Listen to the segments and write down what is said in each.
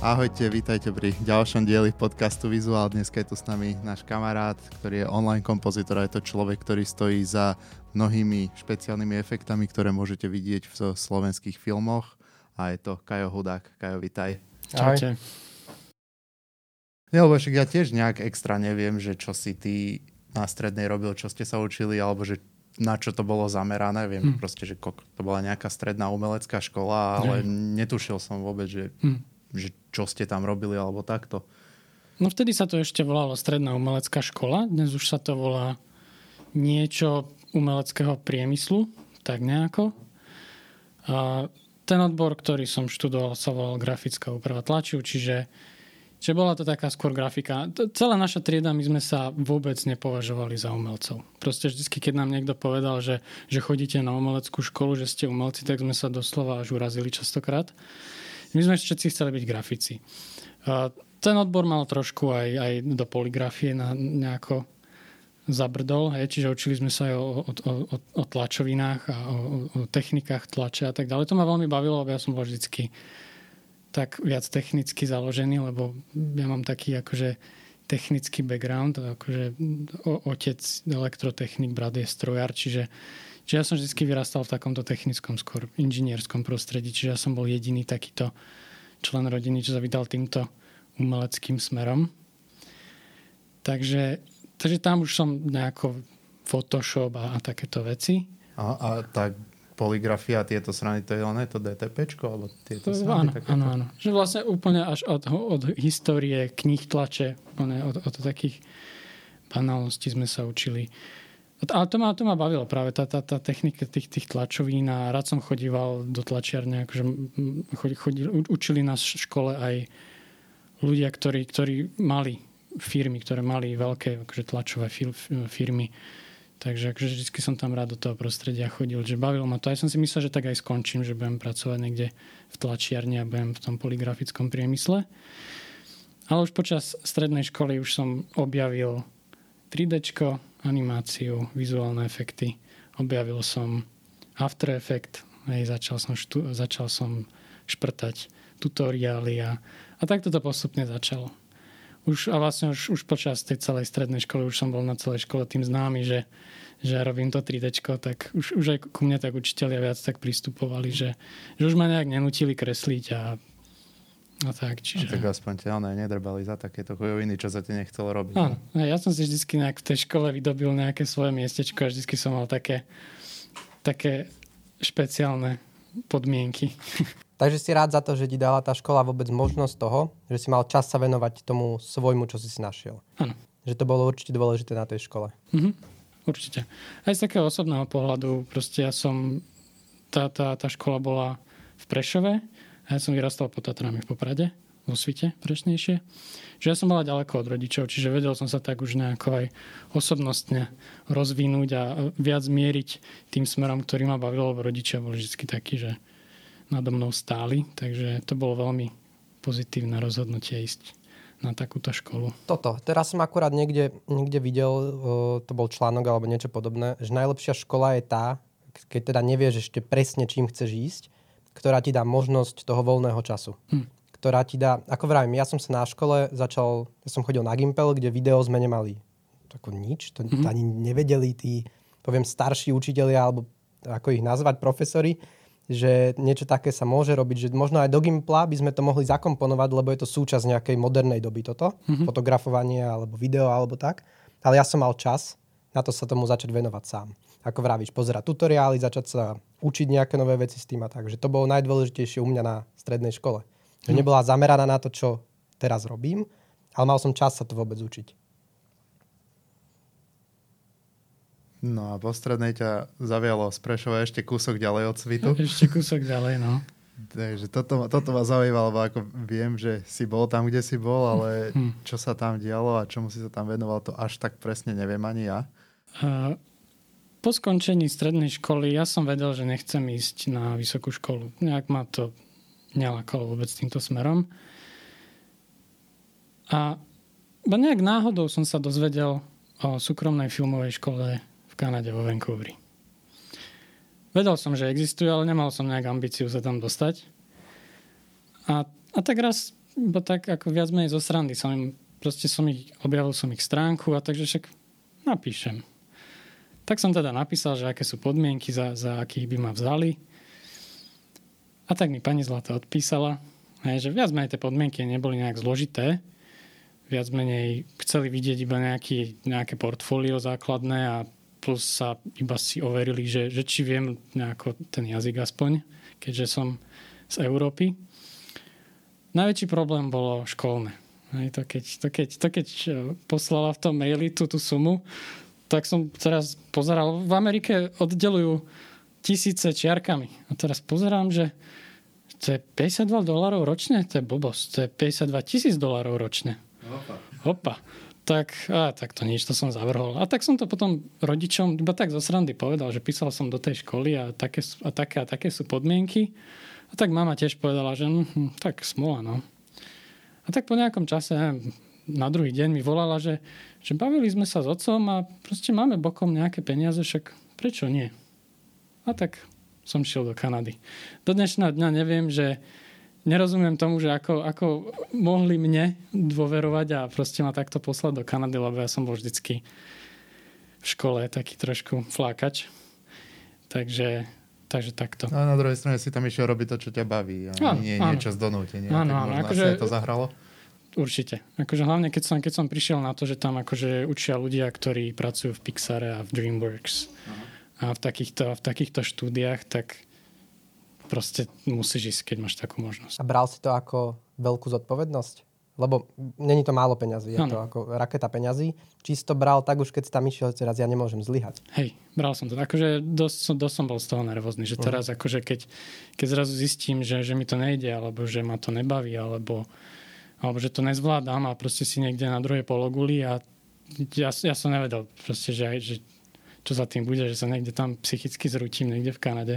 Ahojte, vítajte pri ďalšom dieli podcastu Vizuál. Dnes je tu s nami náš kamarát, ktorý je online kompozitor a je to človek, ktorý stojí za mnohými špeciálnymi efektami, ktoré môžete vidieť v slovenských filmoch. A je to Kajo Hudák. Kajo, vitaj. Čaute. Ja, lebo však ja tiež nejak extra neviem, že čo si ty na strednej robil, čo ste sa učili, alebo že na čo to bolo zamerané. Viem hm. proste, že to bola nejaká stredná umelecká škola, ale hm. netušil som vôbec, že hm že čo ste tam robili alebo takto? No vtedy sa to ešte volalo Stredná umelecká škola, dnes už sa to volá niečo umeleckého priemyslu, tak nejako. A ten odbor, ktorý som študoval, sa volal grafická úprava tlačiv, čiže, čiže bola to taká skôr grafika. Celá naša trieda, my sme sa vôbec nepovažovali za umelcov. Proste vždy, keď nám niekto povedal, že, že chodíte na umeleckú školu, že ste umelci, tak sme sa doslova až urazili častokrát. My sme všetci chceli byť grafici. Ten odbor mal trošku aj, aj do poligrafie na nejako zabrdol, hej, čiže učili sme sa aj o, o, o, o tlačovinách a o, o technikách tlače a tak ďalej. To ma veľmi bavilo, lebo ja som bol vždycky tak viac technicky založený, lebo ja mám taký akože technický background, akože otec elektrotechnik, brat je strojár, čiže Čiže ja som vždy vyrastal v takomto technickom, skôr inžinierskom prostredí, čiže ja som bol jediný takýto člen rodiny, čo sa vydal týmto umeleckým smerom. Takže, takže tam už som nejako Photoshop a, a takéto veci. A, a tak poligrafia a tieto strany, to je len to DTP, alebo tieto strany? Áno, áno, áno. Že vlastne úplne až od, od histórie, kníh tlače, od, od takých banálností sme sa učili. Ale to ma, to ma bavilo práve, tá, tá, tá technika tých, tých tlačovín a rád som chodíval do tlačiarne, akože chodí, chodí, učili nás v škole aj ľudia, ktorí, ktorí mali firmy, ktoré mali veľké akože tlačové firmy. Takže akože vždy som tam rád do toho prostredia chodil, že bavilo ma to. Aj som si myslel, že tak aj skončím, že budem pracovať niekde v tlačiarni a budem v tom poligrafickom priemysle. Ale už počas strednej školy už som objavil 3D, animáciu, vizuálne efekty. Objavil som After Effect, hej, začal, som štú, začal som šprtať tutoriály a, a takto to postupne začalo. Už, a vlastne už, už počas tej celej strednej školy už som bol na celej škole tým známy, že, že robím to 3D, tak už, už aj ku mne tak učiteľia viac tak pristupovali, že, že už ma nejak nenutili kresliť a No tak, čiže... No, tak aspoň ťa ne, nedrbali za takéto chujoviny, čo sa ti nechcelo robiť. Áno, ja som si vždy nejak v tej škole vydobil nejaké svoje miestečko a vždy som mal také, také špeciálne podmienky. Takže si rád za to, že ti dala tá škola vôbec možnosť toho, že si mal čas sa venovať tomu svojmu, čo si si našiel. Áno. Že to bolo určite dôležité na tej škole. Mhm, určite. Aj z takého osobného pohľadu, proste ja som, tá, tá, tá škola bola v Prešove, a ja som vyrastal pod Tatrami v Poprade, vo svite presnejšie. Že ja som bola ďaleko od rodičov, čiže vedel som sa tak už nejako aj osobnostne rozvinúť a viac mieriť tým smerom, ktorý ma bavilo, lebo rodičia boli vždy takí, že nado mnou stáli, takže to bolo veľmi pozitívne rozhodnutie ísť na takúto školu. Toto. Teraz som akurát niekde, niekde videl, to bol článok alebo niečo podobné, že najlepšia škola je tá, keď teda nevieš ešte presne, čím chceš ísť, ktorá ti dá možnosť toho voľného času. Hm. Ktorá ti dá, ako vravím, ja som sa na škole začal, ja som chodil na Gimpel, kde video sme nemali ako nič, to hm. ani nevedeli tí, poviem, starší učitelia, alebo ako ich nazvať, profesori, že niečo také sa môže robiť, že možno aj do Gimpla by sme to mohli zakomponovať, lebo je to súčasť nejakej modernej doby toto, mm-hmm. fotografovanie alebo video alebo tak. Ale ja som mal čas na to sa tomu začať venovať sám ako vravíš, pozerať tutoriály, začať sa učiť nejaké nové veci s tým a tak. Že to bolo najdôležitejšie u mňa na strednej škole. Že hm. nebola zameraná na to, čo teraz robím, ale mal som čas sa to vôbec učiť. No a po strednej ťa zavialo z Prešova ešte kúsok ďalej od Svitu. Ešte kúsok ďalej, no. Takže toto, toto ma zaujímalo, lebo ako viem, že si bol tam, kde si bol, ale hm. čo sa tam dialo a čomu si sa tam venoval, to až tak presne neviem ani ja. Uh, po skončení strednej školy ja som vedel, že nechcem ísť na vysokú školu. Nejak ma to nelakalo vôbec týmto smerom. A nejak náhodou som sa dozvedel o súkromnej filmovej škole v Kanade vo Vancouveri. Vedel som, že existuje, ale nemal som nejak ambíciu sa tam dostať. A, a tak raz iba tak ako viac menej zo srandy som im, proste som ich, objavil som ich stránku a takže však napíšem. Tak som teda napísal, že aké sú podmienky, za, za akých by ma vzali. A tak mi pani Zlata odpísala, že viac menej tie podmienky neboli nejak zložité. Viac menej chceli vidieť iba nejaký, nejaké portfólio základné a plus sa iba si overili, že, že či viem nejako ten jazyk aspoň, keďže som z Európy. Najväčší problém bolo školné. To, keď, to, keď, to keď poslala v tom maili tú, tú sumu, tak som teraz pozeral, v Amerike oddelujú tisíce čiarkami. A teraz pozerám, že to je 52 dolárov ročne? To je blbosť. To je 52 tisíc dolárov ročne. Opa. Opa tak, a, tak to nič, to som zavrhol. A tak som to potom rodičom iba tak zo srandy povedal, že písal som do tej školy a také, a také a také sú podmienky. A tak mama tiež povedala, že hm, hm tak smola, no. A tak po nejakom čase, na druhý deň mi volala, že, že bavili sme sa s otcom a proste máme bokom nejaké peniaze, však prečo nie? A tak som šiel do Kanady. Do dnešného dňa neviem, že nerozumiem tomu, že ako, ako mohli mne dôverovať a proste ma takto poslať do Kanady, lebo ja som bol vždycky v škole taký trošku flákač. Takže, takže takto. A na druhej strane si tam išiel robiť to, čo ťa baví. A áno, nie áno. niečo z donútenia. Áno, áno. Akože, to zahralo? Určite. Akože hlavne keď som, keď som prišiel na to, že tam akože učia ľudia, ktorí pracujú v Pixare a v DreamWorks Aha. a v takýchto, v takýchto štúdiách, tak proste musíš ísť, keď máš takú možnosť. A bral si to ako veľkú zodpovednosť? Lebo není to málo peňazí, je ano. to ako raketa peňazí. Či si to bral tak už, keď si tam išiel, teraz ja nemôžem zlyhať. Hej, bral som to. Akože dosť, dosť som bol z toho nervózny, že mhm. teraz uh. akože keď, keď zrazu zistím, že, že mi to nejde, alebo že ma to nebaví, alebo, alebo že to nezvládam a proste si niekde na druhej pologuli a ja, ja som nevedel proste, že, že čo za tým bude, že sa niekde tam psychicky zrútim niekde v Kanade.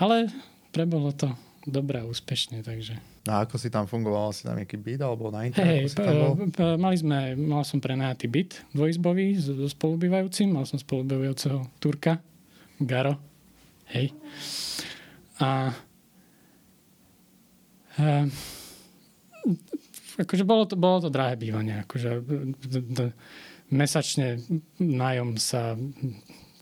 Ale prebolo to dobre a úspešne, takže... A ako si tam fungoval? Si tam nejaký byt alebo na internet? Hey, mali sme, mal som prenajatý byt dvojizbový so, spolubývajúcim. Mal som spolubývajúceho Turka, Garo. Hej. A, a akože bolo to, bolo to drahé bývanie. Akože, d, mesačne nájom sa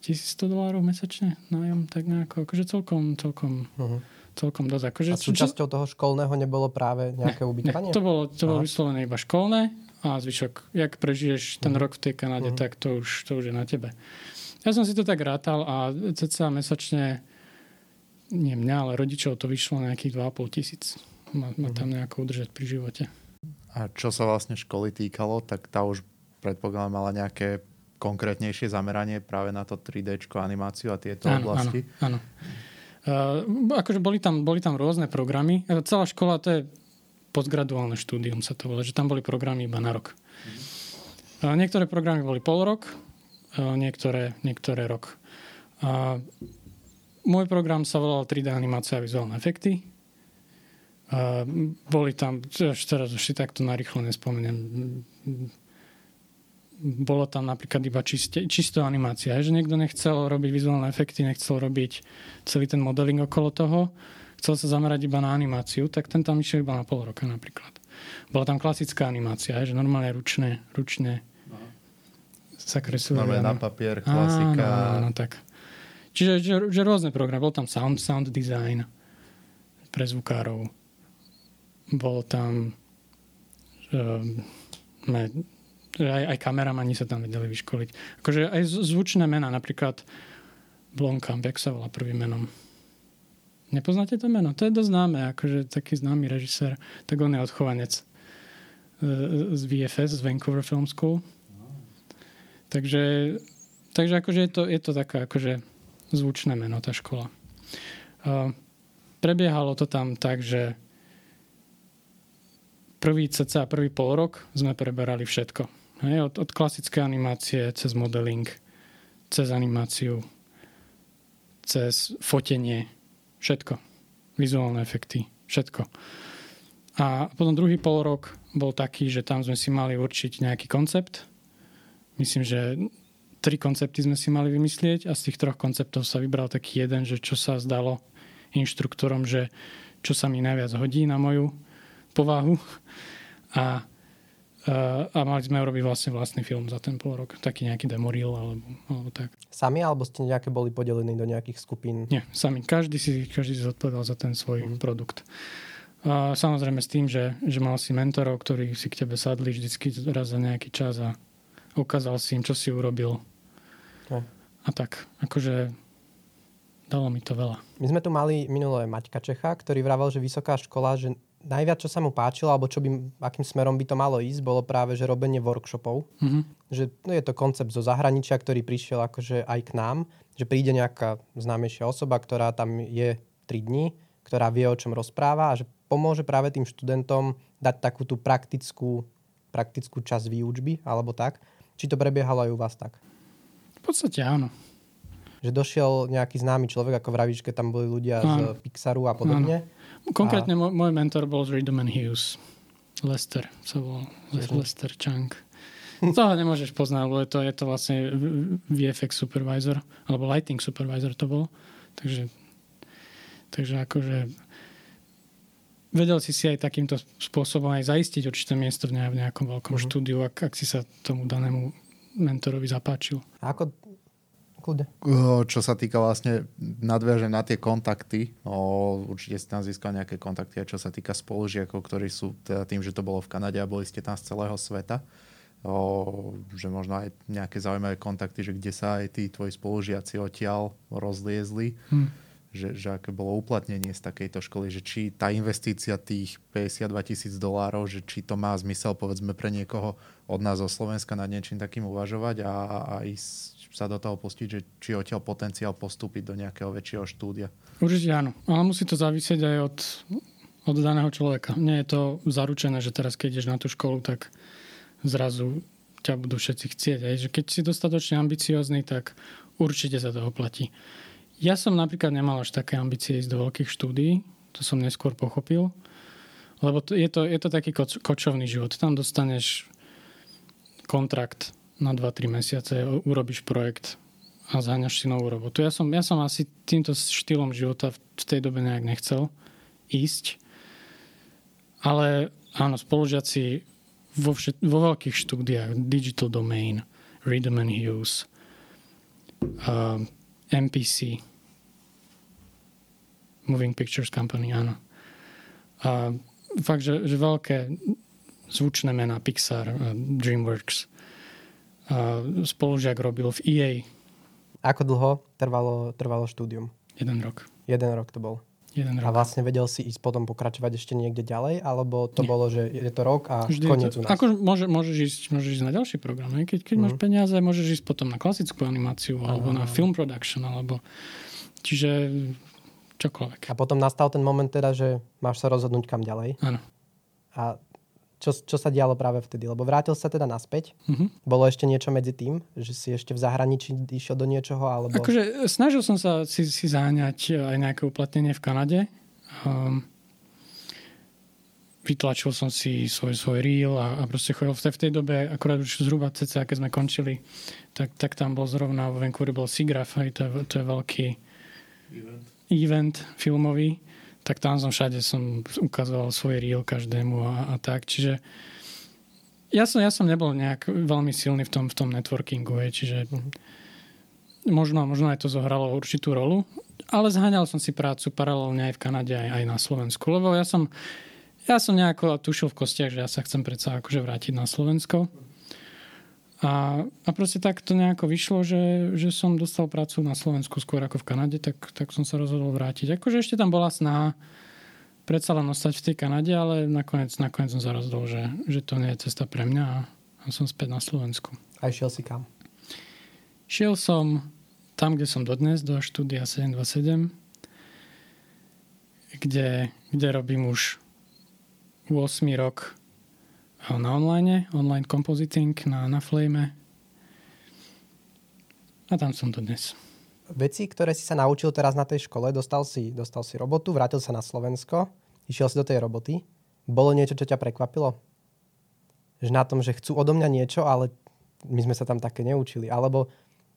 1100 dolárov mesačne nájom, tak nejako, akože celkom, celkom, uh-huh. celkom dosť. Akože, a súčasťou toho školného nebolo práve nejaké ne, ubytovanie? Ne, to bolo, to bolo vyslovené iba školné a zvyšok, jak prežiješ ten uh-huh. rok v tej Kanade, uh-huh. tak to už, to už je na tebe. Ja som si to tak rátal a ceca mesačne, nie mňa, ale rodičov to vyšlo nejakých 2,5 tisíc. Ma, ma tam nejako udržať pri živote. A čo sa vlastne školy týkalo, tak tá už predpokladám mala nejaké konkrétnejšie zameranie práve na to 3D animáciu a tieto áno, oblasti. Áno, áno. Uh, akože boli tam, boli tam rôzne programy. Uh, celá škola to je postgraduálne štúdium sa to volá, že tam boli programy iba na rok. Uh, niektoré programy boli pol rok, uh, niektoré, niektoré rok. Uh, môj program sa volal 3D animácia a vizuálne efekty. Boli tam, až teraz už si takto narýchlo nespomeniem, bolo tam napríklad iba čiste, čisto animácia, že niekto nechcel robiť vizuálne efekty, nechcel robiť celý ten modeling okolo toho, chcel sa zamerať iba na animáciu, tak ten tam išiel iba na pol roka napríklad. Bola tam klasická animácia, že normálne ručné, ručné sa kresuje. Normálne na papier, klasika. Áno, áno, tak. Čiže že, že rôzne programy. Bol tam sound, sound design pre zvukárov. Bol tam um, aj, aj kameramani sa tam vedeli vyškoliť. Akože aj zvučné mená, napríklad Blomkamp, jak sa volá prvým menom. Nepoznáte to meno? To je dosť známe, akože taký známy režisér. Tak on je odchovanec e, z VFS, z Vancouver Film School. Takže, takže akože je to, je to taká akože zvučné meno, tá škola. Uh, prebiehalo to tam tak, že prvý cca prvý pol rok sme preberali všetko. Hej, od, od klasické animácie cez modeling, cez animáciu, cez fotenie, všetko. Vizuálne efekty, všetko. A potom druhý pol rok bol taký, že tam sme si mali určiť nejaký koncept. Myslím, že tri koncepty sme si mali vymyslieť a z tých troch konceptov sa vybral taký jeden, že čo sa zdalo inštruktorom, že čo sa mi najviac hodí na moju povahu a, a, a mali sme urobiť vlastne vlastný film za ten pol rok. Taký nejaký demoril alebo, alebo tak. Sami alebo ste nejaké boli podelení do nejakých skupín? Nie, sami. Každý si, každý si zodpovedal za ten svoj mm. produkt. A samozrejme s tým, že, že mal si mentorov, ktorí si k tebe sadli vždycky raz za nejaký čas a ukázal si im, čo si urobil. No. A tak, akože dalo mi to veľa. My sme tu mali minulé Maťka Čecha, ktorý vravel, že vysoká škola, že najviac, čo sa mu páčilo, alebo čo by, akým smerom by to malo ísť, bolo práve, že robenie workshopov. Mm-hmm. Že no, je to koncept zo zahraničia, ktorý prišiel akože aj k nám, že príde nejaká známejšia osoba, ktorá tam je 3 dní, ktorá vie, o čom rozpráva a že pomôže práve tým študentom dať takú tú praktickú, praktickú časť výučby, alebo tak. Či to prebiehalo aj u vás tak? V podstate áno. Že došiel nejaký známy človek, ako vravíš, keď tam boli ľudia áno. z Pixaru a podobne. Áno. Konkrétne a... môj mentor bol z Hughes. Lester sa volal. Lester Chang. Toho nemôžeš poznať, lebo je to, je to vlastne VFX supervisor, alebo lighting supervisor to bol. Takže, takže akože vedel si si aj takýmto spôsobom aj zaistiť určité miesto v nejakom veľkom uh-huh. štúdiu, ak, ak si sa tomu danému mentorovi zapáčil. Ako kľude. Čo sa týka vlastne nadviaže na tie kontakty, o, určite ste tam získal nejaké kontakty, aj čo sa týka spolužiakov, ktorí sú teda tým, že to bolo v Kanade a boli ste tam z celého sveta. O, že možno aj nejaké zaujímavé kontakty, že kde sa aj tí tvoji spolužiaci odtiaľ rozliezli. Hmm že, že aké bolo uplatnenie z takejto školy, že či tá investícia tých 52 tisíc dolárov, že či to má zmysel povedzme pre niekoho od nás zo Slovenska nad niečím takým uvažovať a, a ísť sa do toho pustiť, že či odtiaľ potenciál postúpiť do nejakého väčšieho štúdia. Určite áno, ale musí to závisieť aj od, od daného človeka. Nie je to zaručené, že teraz keď ideš na tú školu, tak zrazu ťa budú všetci chcieť. Aj, že keď si dostatočne ambiciózny, tak určite sa to oplatí. Ja som napríklad nemal až také ambície ísť do veľkých štúdií, to som neskôr pochopil, lebo to, je, to, je to taký koč, kočovný život. Tam dostaneš kontrakt na 2-3 mesiace, urobíš projekt a zháňaš si novú robotu. Ja som, ja som asi týmto štýlom života v tej dobe nejak nechcel ísť, ale áno, spolužiaci vo, všet, vo veľkých štúdiách, Digital Domain, Rhythm and Hughes, uh, MPC, Moving Pictures Company, áno. A fakt, že, že veľké zvučné mená, Pixar, DreamWorks. Spolužiak robil v EA. Ako dlho trvalo, trvalo štúdium? Jeden rok. Jeden rok to bol. Jeden rok. A vlastne vedel si ísť potom pokračovať ešte niekde ďalej? Alebo to Nie. bolo, že je to rok a Vždy koniec to, u nás? Ako môže, môžeš, ísť, môžeš ísť na ďalší program. Ne? Keď, keď mm. máš mhm. peniaze, môžeš ísť potom na klasickú animáciu alebo na film production. Alebo... Čiže čokoľvek. A potom nastal ten moment teda, že máš sa rozhodnúť kam ďalej. Áno. A čo, čo sa dialo práve vtedy? Lebo vrátil sa teda naspäť. Uh-huh. Bolo ešte niečo medzi tým? Že si ešte v zahraničí išiel do niečoho? Alebo... Akože snažil som sa si, si zaháňať aj nejaké uplatnenie v Kanade. Um, vytlačil som si svoj, svoj reel a, a proste chodil v tej, v tej dobe, akorát už zhruba cca, keď sme končili, tak, tak tam bol zrovna vo Vancouveri bol SIGGRAPH, aj to je, to je veľký event event filmový, tak tam som všade som ukazoval svoj reel každému a, a tak. Čiže ja som, ja som nebol nejak veľmi silný v tom, v tom networkingu, je, čiže možno, možno aj to zohralo určitú rolu, ale zháňal som si prácu paralelne aj v Kanade, aj, aj na Slovensku, lebo ja som, ja som nejako tušil v kostiach, že ja sa chcem predsa akože vrátiť na Slovensko. A, a proste tak to nejako vyšlo, že, že som dostal prácu na Slovensku skôr ako v Kanade, tak, tak som sa rozhodol vrátiť. Akože ešte tam bola sná predsa len ostať v tej Kanade, ale nakoniec, nakoniec som sa rozhodol, že, že to nie je cesta pre mňa a, a som späť na Slovensku. A šiel si kam? Šiel som tam, kde som dodnes, do štúdia 727, kde, kde robím už 8 rok na online, online compositing na, na Flame. A tam som to dnes. Veci, ktoré si sa naučil teraz na tej škole, dostal si, dostal si robotu, vrátil sa na Slovensko, išiel si do tej roboty. Bolo niečo, čo ťa prekvapilo? Že na tom, že chcú odo mňa niečo, ale my sme sa tam také neučili. Alebo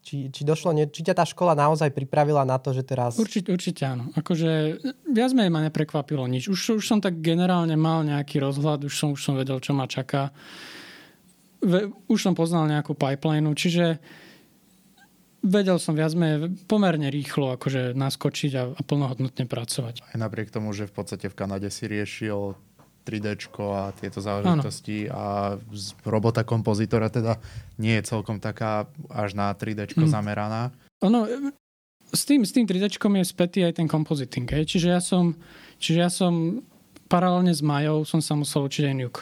Či, či, došlo, či ťa tá škola naozaj pripravila na to, že teraz... Určite, určite áno. Akože viac menej ma neprekvapilo nič. Už, už som tak generálne mal nejaký rozhľad, už som, už som vedel, čo ma čaká. Ve, už som poznal nejakú pipeline, čiže vedel som viac menej pomerne rýchlo akože naskočiť a, a plnohodnotne pracovať. Aj napriek tomu, že v podstate v Kanade si riešil 3D a tieto záležitosti ano. a robota kompozitora teda nie je celkom taká až na 3D mm. zameraná. Ono, s tým, s tým 3D je spätý aj ten compositing. Hej. Čiže, ja som, čiže ja som paralelne s Majou som sa musel učiť aj Nuke.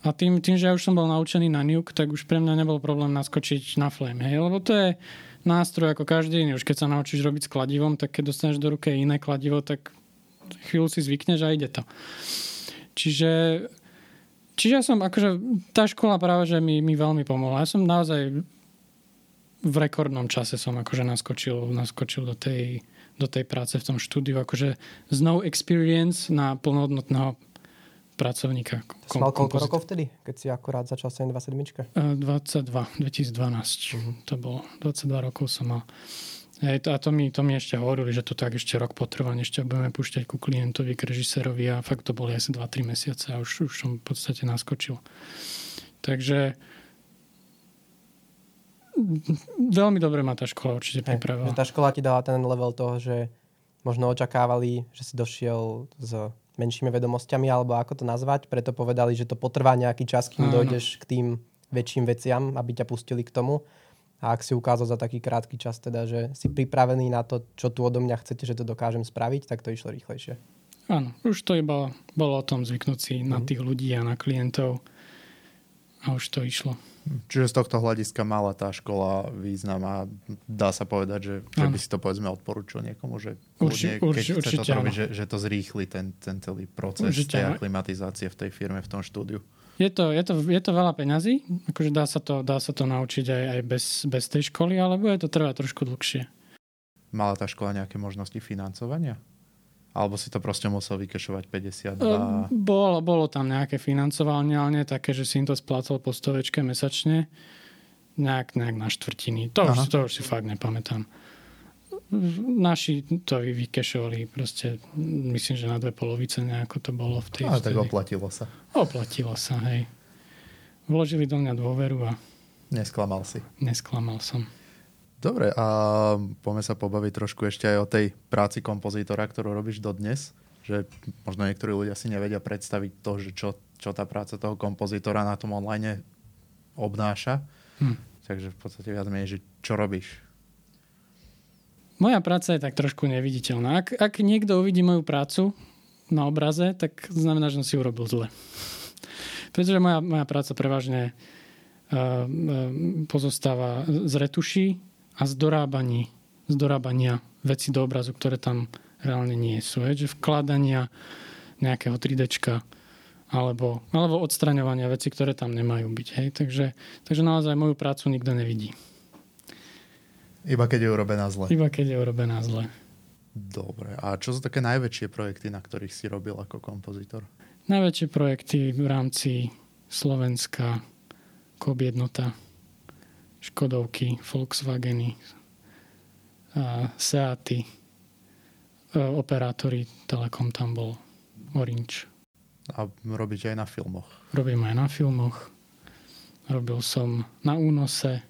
A tým, tým, že ja už som bol naučený na Nuke, tak už pre mňa nebol problém naskočiť na Flame. Hej. Lebo to je nástroj ako každý iný. Už keď sa naučíš robiť s kladivom, tak keď dostaneš do ruky iné kladivo, tak chvíľu si zvykneš a ide to. Čiže, čiže ja som, akože tá škola práve, že mi, mi veľmi pomohla. Ja som naozaj v rekordnom čase som akože naskočil, naskočil do tej, do tej práce v tom štúdiu. Akože z no experience na plnohodnotného pracovníka. Kom, mal koľko rokov vtedy, keď si akurát začal 727? 22, 2012 uh-huh. to bolo. 22 rokov som mal. Hej, a to mi, to mi ešte hovorili, že to tak ešte rok potrvá, ešte budeme púšťať ku klientovi, k režisérovi a fakt to boli asi 2-3 mesiace a už, už som v podstate naskočil. Takže veľmi dobre ma tá škola určite pripravila. Tá škola ti dala ten level toho, že možno očakávali, že si došiel s menšími vedomosťami, alebo ako to nazvať, preto povedali, že to potrvá nejaký čas, kým dojdeš k tým väčším veciam, aby ťa pustili k tomu. A ak si ukázal za taký krátky čas, teda, že si pripravený na to, čo tu odo mňa chcete, že to dokážem spraviť, tak to išlo rýchlejšie. Áno, už to iba bolo o tom zvyknúť si mm. na mhm. tých ľudí a na klientov a už to išlo. Čiže z tohto hľadiska mala tá škola význam a dá sa povedať, že, že by si to povedzme odporúčil niekomu, že určite, keď určite, chce to robiť, že, že to zrýchli ten, ten celý proces určite, tej aklimatizácie v tej firme, v tom štúdiu. Je to, je, to, je to veľa peňazí, akože dá sa to, dá sa to naučiť aj, aj bez, bez tej školy, ale bude to trvať trošku dlhšie. Mala tá škola nejaké možnosti financovania? Alebo si to proste musel vykešovať 52? Bolo, bolo tam nejaké financovanie, ale nie také, že si im to splácal po stovečke mesačne. Nejak, nejak na štvrtiny. To už, to už si fakt nepamätám naši to vykešovali proste, myslím, že na dve polovice nejako to bolo v tej... Ale tak oplatilo sa. Oplatilo sa, hej. Vložili do mňa dôveru a... Nesklamal si. Nesklamal som. Dobre, a poďme sa pobaviť trošku ešte aj o tej práci kompozítora, ktorú robíš dodnes. Že možno niektorí ľudia si nevedia predstaviť to, že čo, čo tá práca toho kompozítora na tom online obnáša. Hm. Takže v podstate viac menej, že čo robíš moja práca je tak trošku neviditeľná. Ak, ak niekto uvidí moju prácu na obraze, tak znamená, že som si urobil zle. Pretože moja, moja práca prevažne uh, pozostáva z retuší a z dorábaní, z dorábania veci do obrazu, ktoré tam reálne nie sú. Je, že vkladania nejakého 3D alebo, alebo odstraňovania veci, ktoré tam nemajú byť. Hej. Takže, takže naozaj moju prácu nikto nevidí. Iba keď je urobená zle. Iba keď je urobená zle. Dobre. A čo sú také najväčšie projekty, na ktorých si robil ako kompozitor? Najväčšie projekty v rámci Slovenska, Kob jednota, Škodovky, Volkswageny, a Seaty, operátori Telekom tam bol, Orange. A robíte aj na filmoch? Robím aj na filmoch. Robil som na Únose,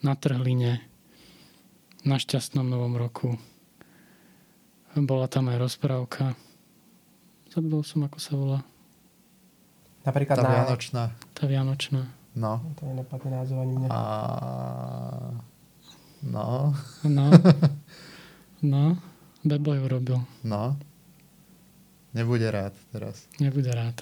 na Trhline, na šťastnom novom roku. Bola tam aj rozprávka. Zabudol som, ako sa volá. Napríklad tá na... Vianočná. Tá Vianočná. No. To je nepadne názov ani mne. A... No. No. No. Bebo ju robil. No. Nebude rád teraz. Nebude rád.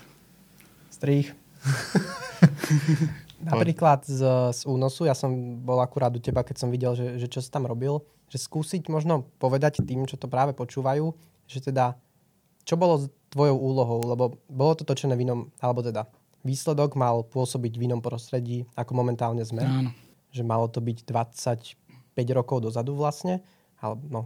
Strých. Napríklad z, z únosu, ja som bol akurát u teba, keď som videl, že, že čo si tam robil, že skúsiť možno povedať tým, čo to práve počúvajú, že teda, čo bolo tvojou úlohou, lebo bolo to točené v inom, alebo teda výsledok mal pôsobiť v inom prostredí, ako momentálne sme. Áno. Že malo to byť 25 rokov dozadu vlastne, alebo no,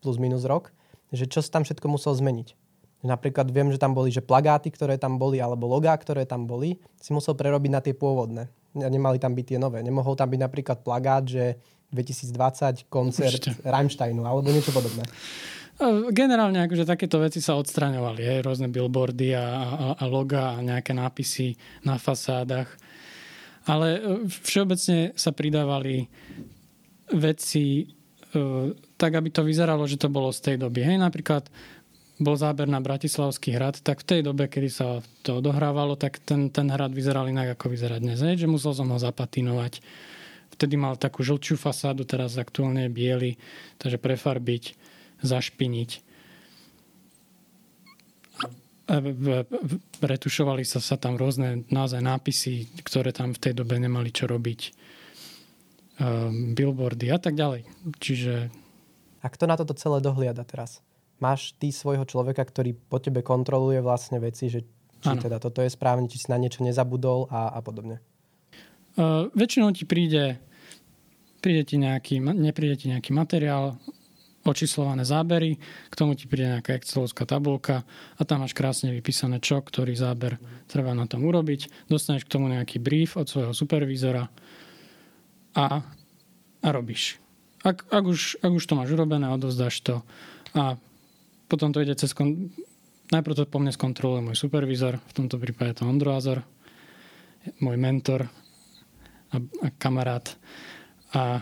plus minus rok, že čo sa tam všetko musel zmeniť. Napríklad viem, že tam boli že plagáty, ktoré tam boli, alebo logá, ktoré tam boli, si musel prerobiť na tie pôvodné. Nemali tam byť tie nové. Nemohol tam byť napríklad plagát, že 2020 koncert Určite. Rammsteinu alebo niečo podobné. Generálne akože takéto veci sa odstraňovali, hej, rôzne billboardy a, a, a loga a nejaké nápisy na fasádach. Ale e, všeobecne sa pridávali veci e, tak, aby to vyzeralo, že to bolo z tej doby. Hej, napríklad bol záber na Bratislavský hrad, tak v tej dobe, kedy sa to odohrávalo, tak ten, ten hrad vyzeral inak, ako vyzerá dnes. Hej, že musel som ho zapatinovať. Vtedy mal takú žlčiu fasádu, teraz aktuálne je biely, takže prefarbiť, zašpiniť. Retušovali sa, sa tam rôzne naozaj nápisy, ktoré tam v tej dobe nemali čo robiť. Um, billboardy a tak ďalej. Čiže A kto na toto celé dohliada teraz? Máš ty svojho človeka, ktorý po tebe kontroluje vlastne veci, že či Áno. teda toto je správne, či si na niečo nezabudol a, a podobne. Uh, väčšinou ti príde, príde ti nejaký, nepríde ti nejaký materiál, očíslované zábery, k tomu ti príde nejaká excelovská tabulka a tam máš krásne vypísané čo, ktorý záber treba na tom urobiť. Dostaneš k tomu nejaký brief od svojho supervízora a, a robíš. Ak, ak, už, ak už to máš urobené, odovzdáš to a potom to ide cez... Kon... Najprv to po mne skontroluje môj supervízor, v tomto prípade je to Ondro Azor, môj mentor a, a kamarát. A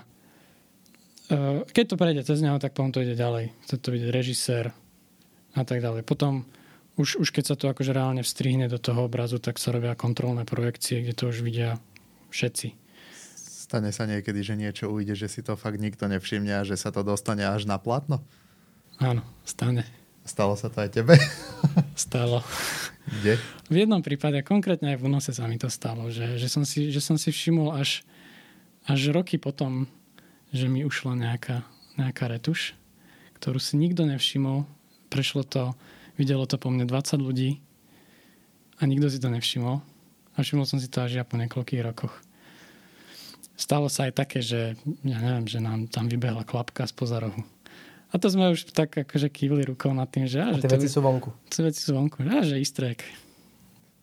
keď to prejde cez neho, tak potom to ide ďalej. Chce to vidieť režisér a tak ďalej. Potom už, už keď sa to akože reálne vstrihne do toho obrazu, tak sa robia kontrolné projekcie, kde to už vidia všetci. Stane sa niekedy, že niečo ujde, že si to fakt nikto nevšimne a že sa to dostane až na platno? Áno, stane. Stalo sa to aj tebe? Stalo. Kde? V jednom prípade, konkrétne aj v únose sa mi to stalo, že, že, som, si, že som si všimol až, až roky potom, že mi ušla nejaká, nejaká retuš, ktorú si nikto nevšimol. Prešlo to, videlo to po mne 20 ľudí a nikto si to nevšimol. A všimol som si to až ja po niekoľkých rokoch. Stalo sa aj také, že ja neviem, že nám tam vybehla klapka spoza rohu. A to sme už tak akože kývli rukou nad tým, že, A že tie to, veci sú vonku. tie veci sú vonku. Že easter egg.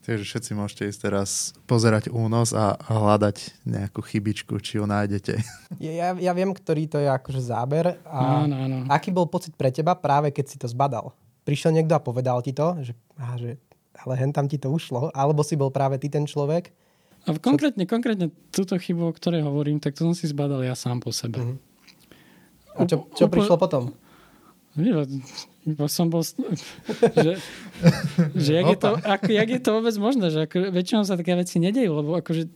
Takže všetci môžete ísť teraz pozerať únos a a hľadať nejakú chybičku, či ju nájdete. Ja, ja viem, ktorý to je akože záber. A Áno, áno. aký bol pocit pre teba práve keď si to zbadal? Prišiel niekto a povedal ti to, že, aha, že ale hen tam ti to ušlo, alebo si bol práve ty ten človek? A konkrétne, konkrétne túto chybu, o ktorej hovorím, tak to som si zbadal ja sám po sebe. Mhm. A čo, čo prišlo potom? Iba som bol... že, že jak, je to, ako, jak je to vôbec možné, že ako, väčšinou sa také veci nedejú, lebo akože,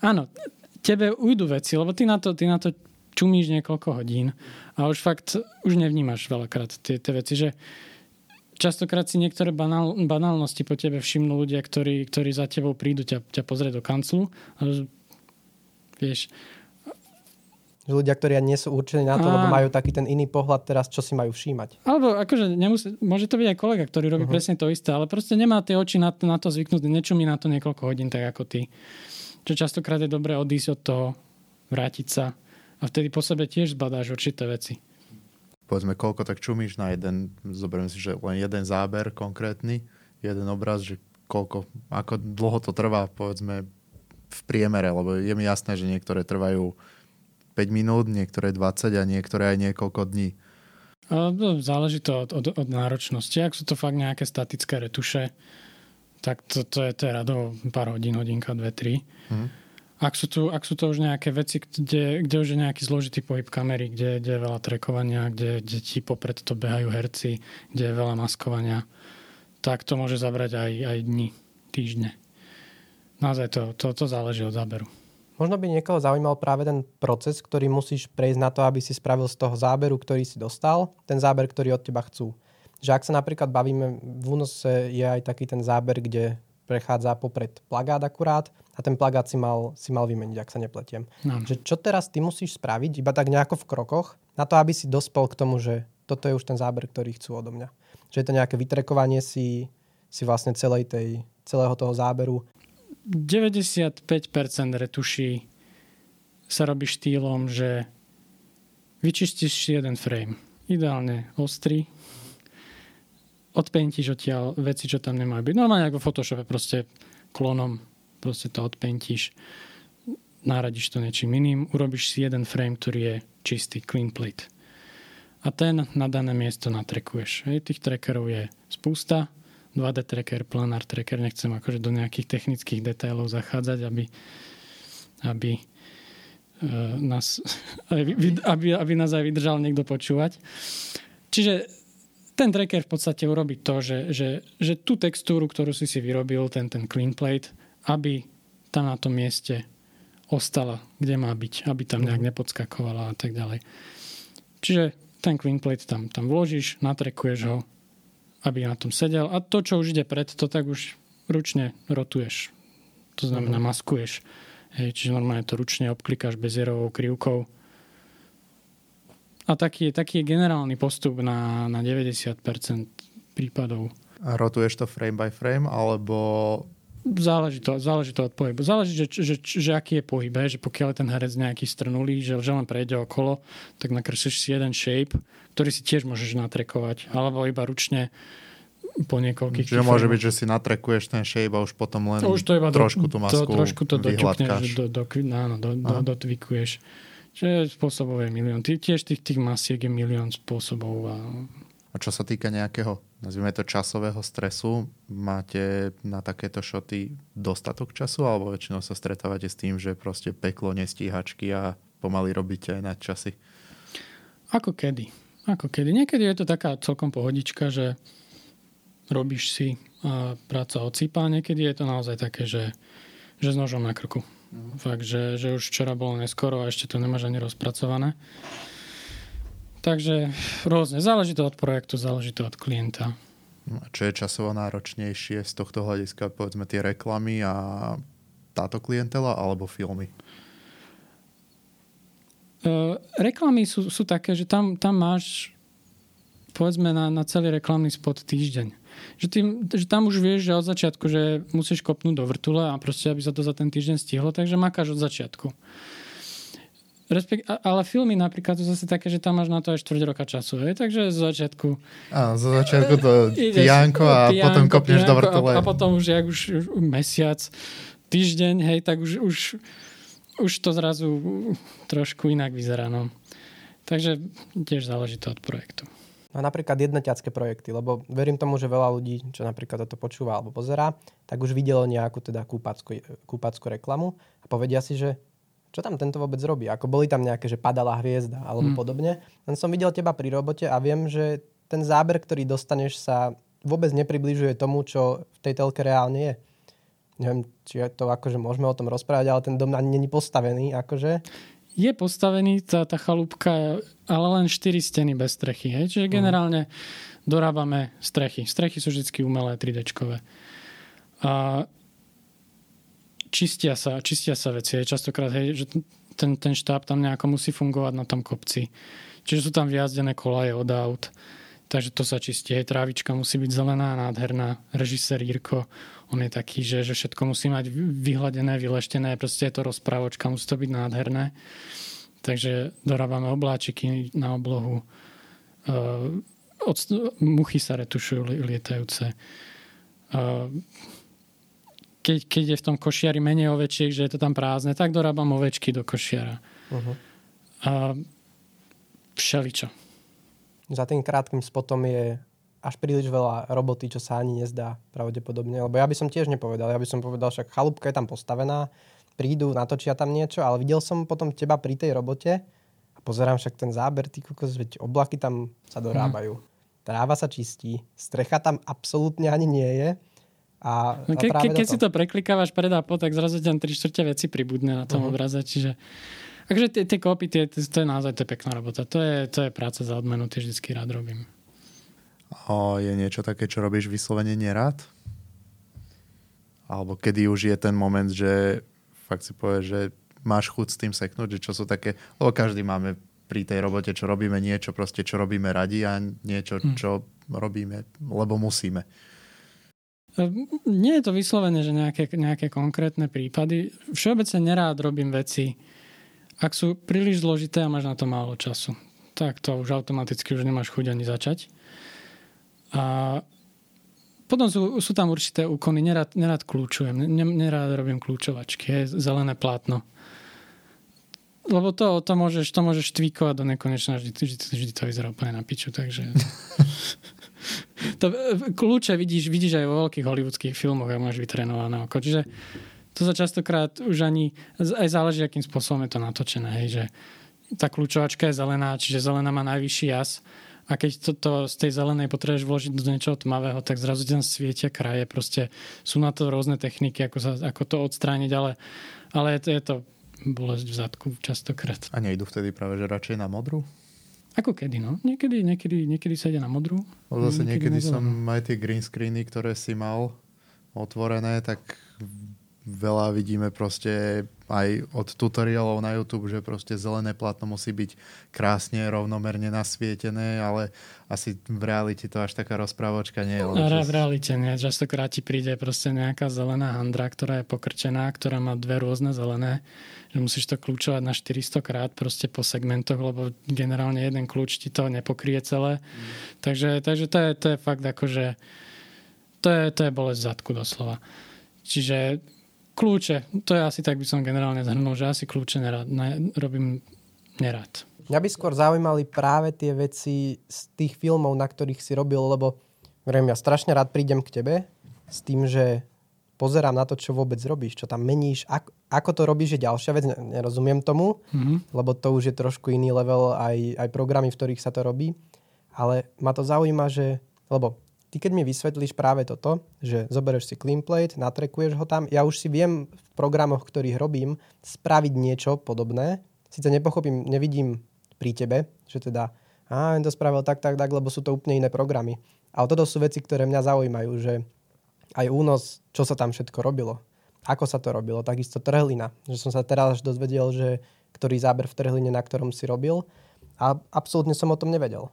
áno, tebe ujdu veci, lebo ty na to, ty na to čumíš niekoľko hodín a už fakt, už nevnímaš veľakrát tie, tie veci, že častokrát si niektoré banál, banálnosti po tebe všimnú ľudia, ktorí, ktorí za tebou prídu ťa, ťa pozrieť do kanclu vieš, ľudia, ktorí nie sú určení na to, lebo Á. majú taký ten iný pohľad teraz, čo si majú všímať. Alebo akože nemusí, môže to byť aj kolega, ktorý robí uh-huh. presne to isté, ale proste nemá tie oči na to, na to zvyknuté, nečumí na to niekoľko hodín, tak ako ty. Čo častokrát je dobré odísť od toho, vrátiť sa a vtedy po sebe tiež zbadáš určité veci. Povedzme, koľko tak čumíš na jeden, zoberiem si, že len jeden záber konkrétny, jeden obraz, že koľko, ako dlho to trvá, povedzme, v priemere, lebo je mi jasné, že niektoré trvajú 5 minút, niektoré 20 a niektoré aj niekoľko dní. To záleží to od, od, od náročnosti. Ak sú to fakt nejaké statické retuše, tak to, to je, to je radovo pár hodín, hodinka, dve, tri. Mhm. Ak sú, tu, ak sú to už nejaké veci, kde, kde už je nejaký zložitý pohyb kamery, kde, kde je veľa trekovania, kde, kde ti popred to behajú herci, kde je veľa maskovania, tak to môže zabrať aj, aj dni, týždne. Naozaj to, to, to záleží od záberu. Možno by niekoho zaujímal práve ten proces, ktorý musíš prejsť na to, aby si spravil z toho záberu, ktorý si dostal, ten záber, ktorý od teba chcú. Že ak sa napríklad bavíme, v únose je aj taký ten záber, kde prechádza popred plagát akurát a ten plagát si mal, si mal vymeniť, ak sa nepletiem. No. Že čo teraz ty musíš spraviť, iba tak nejako v krokoch, na to, aby si dospel k tomu, že toto je už ten záber, ktorý chcú odo mňa. Že je to nejaké vytrekovanie si, si vlastne celej tej, celého toho záberu. 95% retuší sa robí štýlom, že vyčistíš jeden frame. Ideálne ostrý. Odpentíš odtiaľ veci, čo tam nemajú byť. Normálne ako v Photoshope, proste klonom proste to odpentíš. nahradiš to niečím iným, urobíš si jeden frame, ktorý je čistý, clean plate. A ten na dané miesto natrekuješ. Hej, tých trackerov je spústa, 2D tracker, planar tracker, nechcem akože do nejakých technických detailov zachádzať, aby, aby uh, nás, aby, aby nás aj vydržal niekto počúvať. Čiže ten tracker v podstate urobí to, že, že, že tú textúru, ktorú si si vyrobil, ten, ten clean plate, aby tam na tom mieste ostala, kde má byť, aby tam nejak mhm. nepodskakovala a tak ďalej. Čiže ten clean plate tam, tam vložíš, natrekuješ ho, aby na tom sedel a to, čo už ide pred to, tak už ručne rotuješ. To znamená, uh-huh. maskuješ. Hej, čiže normálne to ručne obklikáš bezierovou krivkou a taký, taký je generálny postup na, na 90% prípadov. A rotuješ to frame by frame, alebo... Záleží to, záleží to od pohybu. Záleží, že, že, že, že aký je pohyb. Že pokiaľ je ten herec nejaký strnulý, že, že len prejde okolo, tak nakreslíš si jeden shape, ktorý si tiež môžeš natrekovať. Alebo iba ručne po niekoľkých Čiže môže byť, že si natrekuješ ten shape a už potom len už to iba trošku tú masku to, trošku to doťukneš, do, do, áno, do, do, dotvikuješ. Čiže spôsobov je milión. Ty, tiež tých, tých masiek je milión spôsobov. A... a čo sa týka nejakého, nazvime to časového stresu, máte na takéto šoty dostatok času alebo väčšinou sa stretávate s tým, že proste peklo nestíhačky a pomaly robíte aj nad časy? Ako kedy. Ako kedy. Niekedy je to taká celkom pohodička, že robíš si a práca odsýpa. Niekedy je to naozaj také, že, že s nožom na krku. Mm. Fakt, že, že už včera bolo neskoro a ešte to nemáš ani rozpracované. Takže rôzne. Záleží to od projektu, záleží to od klienta. No čo je časovo náročnejšie z tohto hľadiska, povedzme tie reklamy a táto klientela alebo filmy? Uh, reklamy sú, sú také, že tam, tam máš povedzme na, na celý reklamný spot týždeň že, tým, že tam už vieš, že od začiatku, že musíš kopnúť do vrtule a proste, aby sa to za ten týždeň stihlo, takže makáš od začiatku. Respekt, ale filmy napríklad sú zase také, že tam máš na to aj 4 roka času, hej? takže z začiatku... Áno, zo začiatku to pijanko a pijanko, potom kopneš pijanko, do vrtule. A, a potom už, jak už, už mesiac, týždeň, hej, tak už, už, už to zrazu trošku inak vyzerá. No. Takže tiež záleží to od projektu. No napríklad jednoťacké projekty, lebo verím tomu, že veľa ľudí, čo napríklad toto počúva alebo pozerá, tak už videlo nejakú teda kúpackú, kúpackú reklamu a povedia si, že čo tam tento vôbec robí. Ako boli tam nejaké, že padala hviezda alebo hmm. podobne. Len som videl teba pri robote a viem, že ten záber, ktorý dostaneš sa vôbec nepribližuje tomu, čo v tej telke reálne je. Neviem, či to akože môžeme o tom rozprávať, ale ten dom ani není postavený. Akože je postavený tá, tá chalúbka, ale len 4 steny bez strechy. Hej? Čiže mhm. generálne dorábame strechy. Strechy sú vždy umelé 3D. A čistia sa, čistia sa veci. Hej? Častokrát, hej, že ten, ten štáb tam nejako musí fungovať na tom kopci. Čiže sú tam vyjazdené kolaje od aut. Takže to sa čistí. Hej, trávička musí byť zelená, nádherná. Režisér Jirko on je taký, že, že všetko musí mať vyhladené, vyleštené, proste je to rozprávočka, musí to byť nádherné. Takže dorábame obláčiky na oblohu. Uh, od, muchy sa retušujú lietajúce. Uh, keď, keď je v tom košiari menej ovečiek, že je to tam prázdne, tak dorábam ovečky do košiara. Uh-huh. Uh, všeličo. Za tým krátkým spotom je až príliš veľa roboty, čo sa ani nezdá pravdepodobne. Lebo ja by som tiež nepovedal. Ja by som povedal, však chalúbka je tam postavená, prídu, natočia tam niečo, ale videl som potom teba pri tej robote a pozerám však ten záber, ty kukos, veď oblaky tam sa dorábajú. Hmm. Tráva sa čistí, strecha tam absolútne ani nie je. A, no ke, ke, keď to. si to preklikávaš pred a po, tak zrazu tam 3 čtvrte veci pribudne na tom uh-huh. obraze. Čiže Takže tie, tie kopy, tie, to je naozaj to je pekná robota. To je, to je práca za odmenu, tiež vždy rád robím. A je niečo také, čo robíš vyslovene nerád? Alebo kedy už je ten moment, že fakt si povieš, že máš chuť s tým seknúť, že čo sú také, lebo každý máme pri tej robote, čo robíme niečo, proste čo robíme radi a niečo, hm. čo robíme, lebo musíme. Nie je to vyslovene, že nejaké, nejaké konkrétne prípady. Všeobecne nerád robím veci, ak sú príliš zložité a máš na to málo času. Tak to už automaticky už nemáš chuť ani začať. A potom sú, sú tam určité úkony, nerad, nerad kľúčujem, nerad robím kľúčovačky, je zelené plátno. lebo to, to, môžeš, to môžeš tweakovať do nekonečna, vždy, vždy, vždy to vyzerá úplne na piču, takže... to, kľúče vidíš, vidíš aj vo veľkých hollywoodských filmoch a máš vytrenované oko. Čiže to sa častokrát už ani, aj záleží, akým spôsobom je to natočené, hej, že tá kľúčovačka je zelená, čiže zelená má najvyšší jas a keď to, to z tej zelenej potrebuješ vložiť do niečoho tmavého, tak zrazu tam svietia kraje, proste sú na to rôzne techniky, ako, sa, ako to odstrániť, ale, ale je to, je to bolesť v zadku častokrát. A nejdu vtedy práve, že radšej na modru? Ako kedy, no. Niekedy, niekedy, niekedy sa ide na modrú. O zase niekedy, niekedy som aj tie green screeny, ktoré si mal otvorené, tak veľa vidíme proste aj od tutoriálov na YouTube, že proste zelené plátno musí byť krásne, rovnomerne nasvietené, ale asi v realite to až taká rozprávočka nie je. že... V realite nie. Častokrát ti príde proste nejaká zelená handra, ktorá je pokrčená, ktorá má dve rôzne zelené, že musíš to kľúčovať na 400 krát proste po segmentoch, lebo generálne jeden kľúč ti to nepokrie celé. Mm. Takže, takže to, je, to je fakt akože to je, to je bolesť zadku doslova. Čiže Kľúče, to je asi tak by som generálne zhrnul, že asi kľúče nerad, ne, robím nerad. Mňa by skôr zaujímali práve tie veci z tých filmov, na ktorých si robil, lebo vrejme, ja strašne rád prídem k tebe s tým, že pozerám na to, čo vôbec robíš, čo tam meníš, ako, ako to robíš je ďalšia vec, nerozumiem tomu, mm-hmm. lebo to už je trošku iný level aj, aj programy, v ktorých sa to robí, ale ma to zaujíma, že, lebo ty keď mi vysvetlíš práve toto, že zoberieš si clean plate, natrekuješ ho tam, ja už si viem v programoch, ktorých robím, spraviť niečo podobné. Sice nepochopím, nevidím pri tebe, že teda a to spravil tak, tak, tak, lebo sú to úplne iné programy. Ale toto sú veci, ktoré mňa zaujímajú, že aj únos, čo sa tam všetko robilo. Ako sa to robilo, takisto trhlina. Že som sa teraz až dozvedel, že ktorý záber v trhline, na ktorom si robil. A absolútne som o tom nevedel.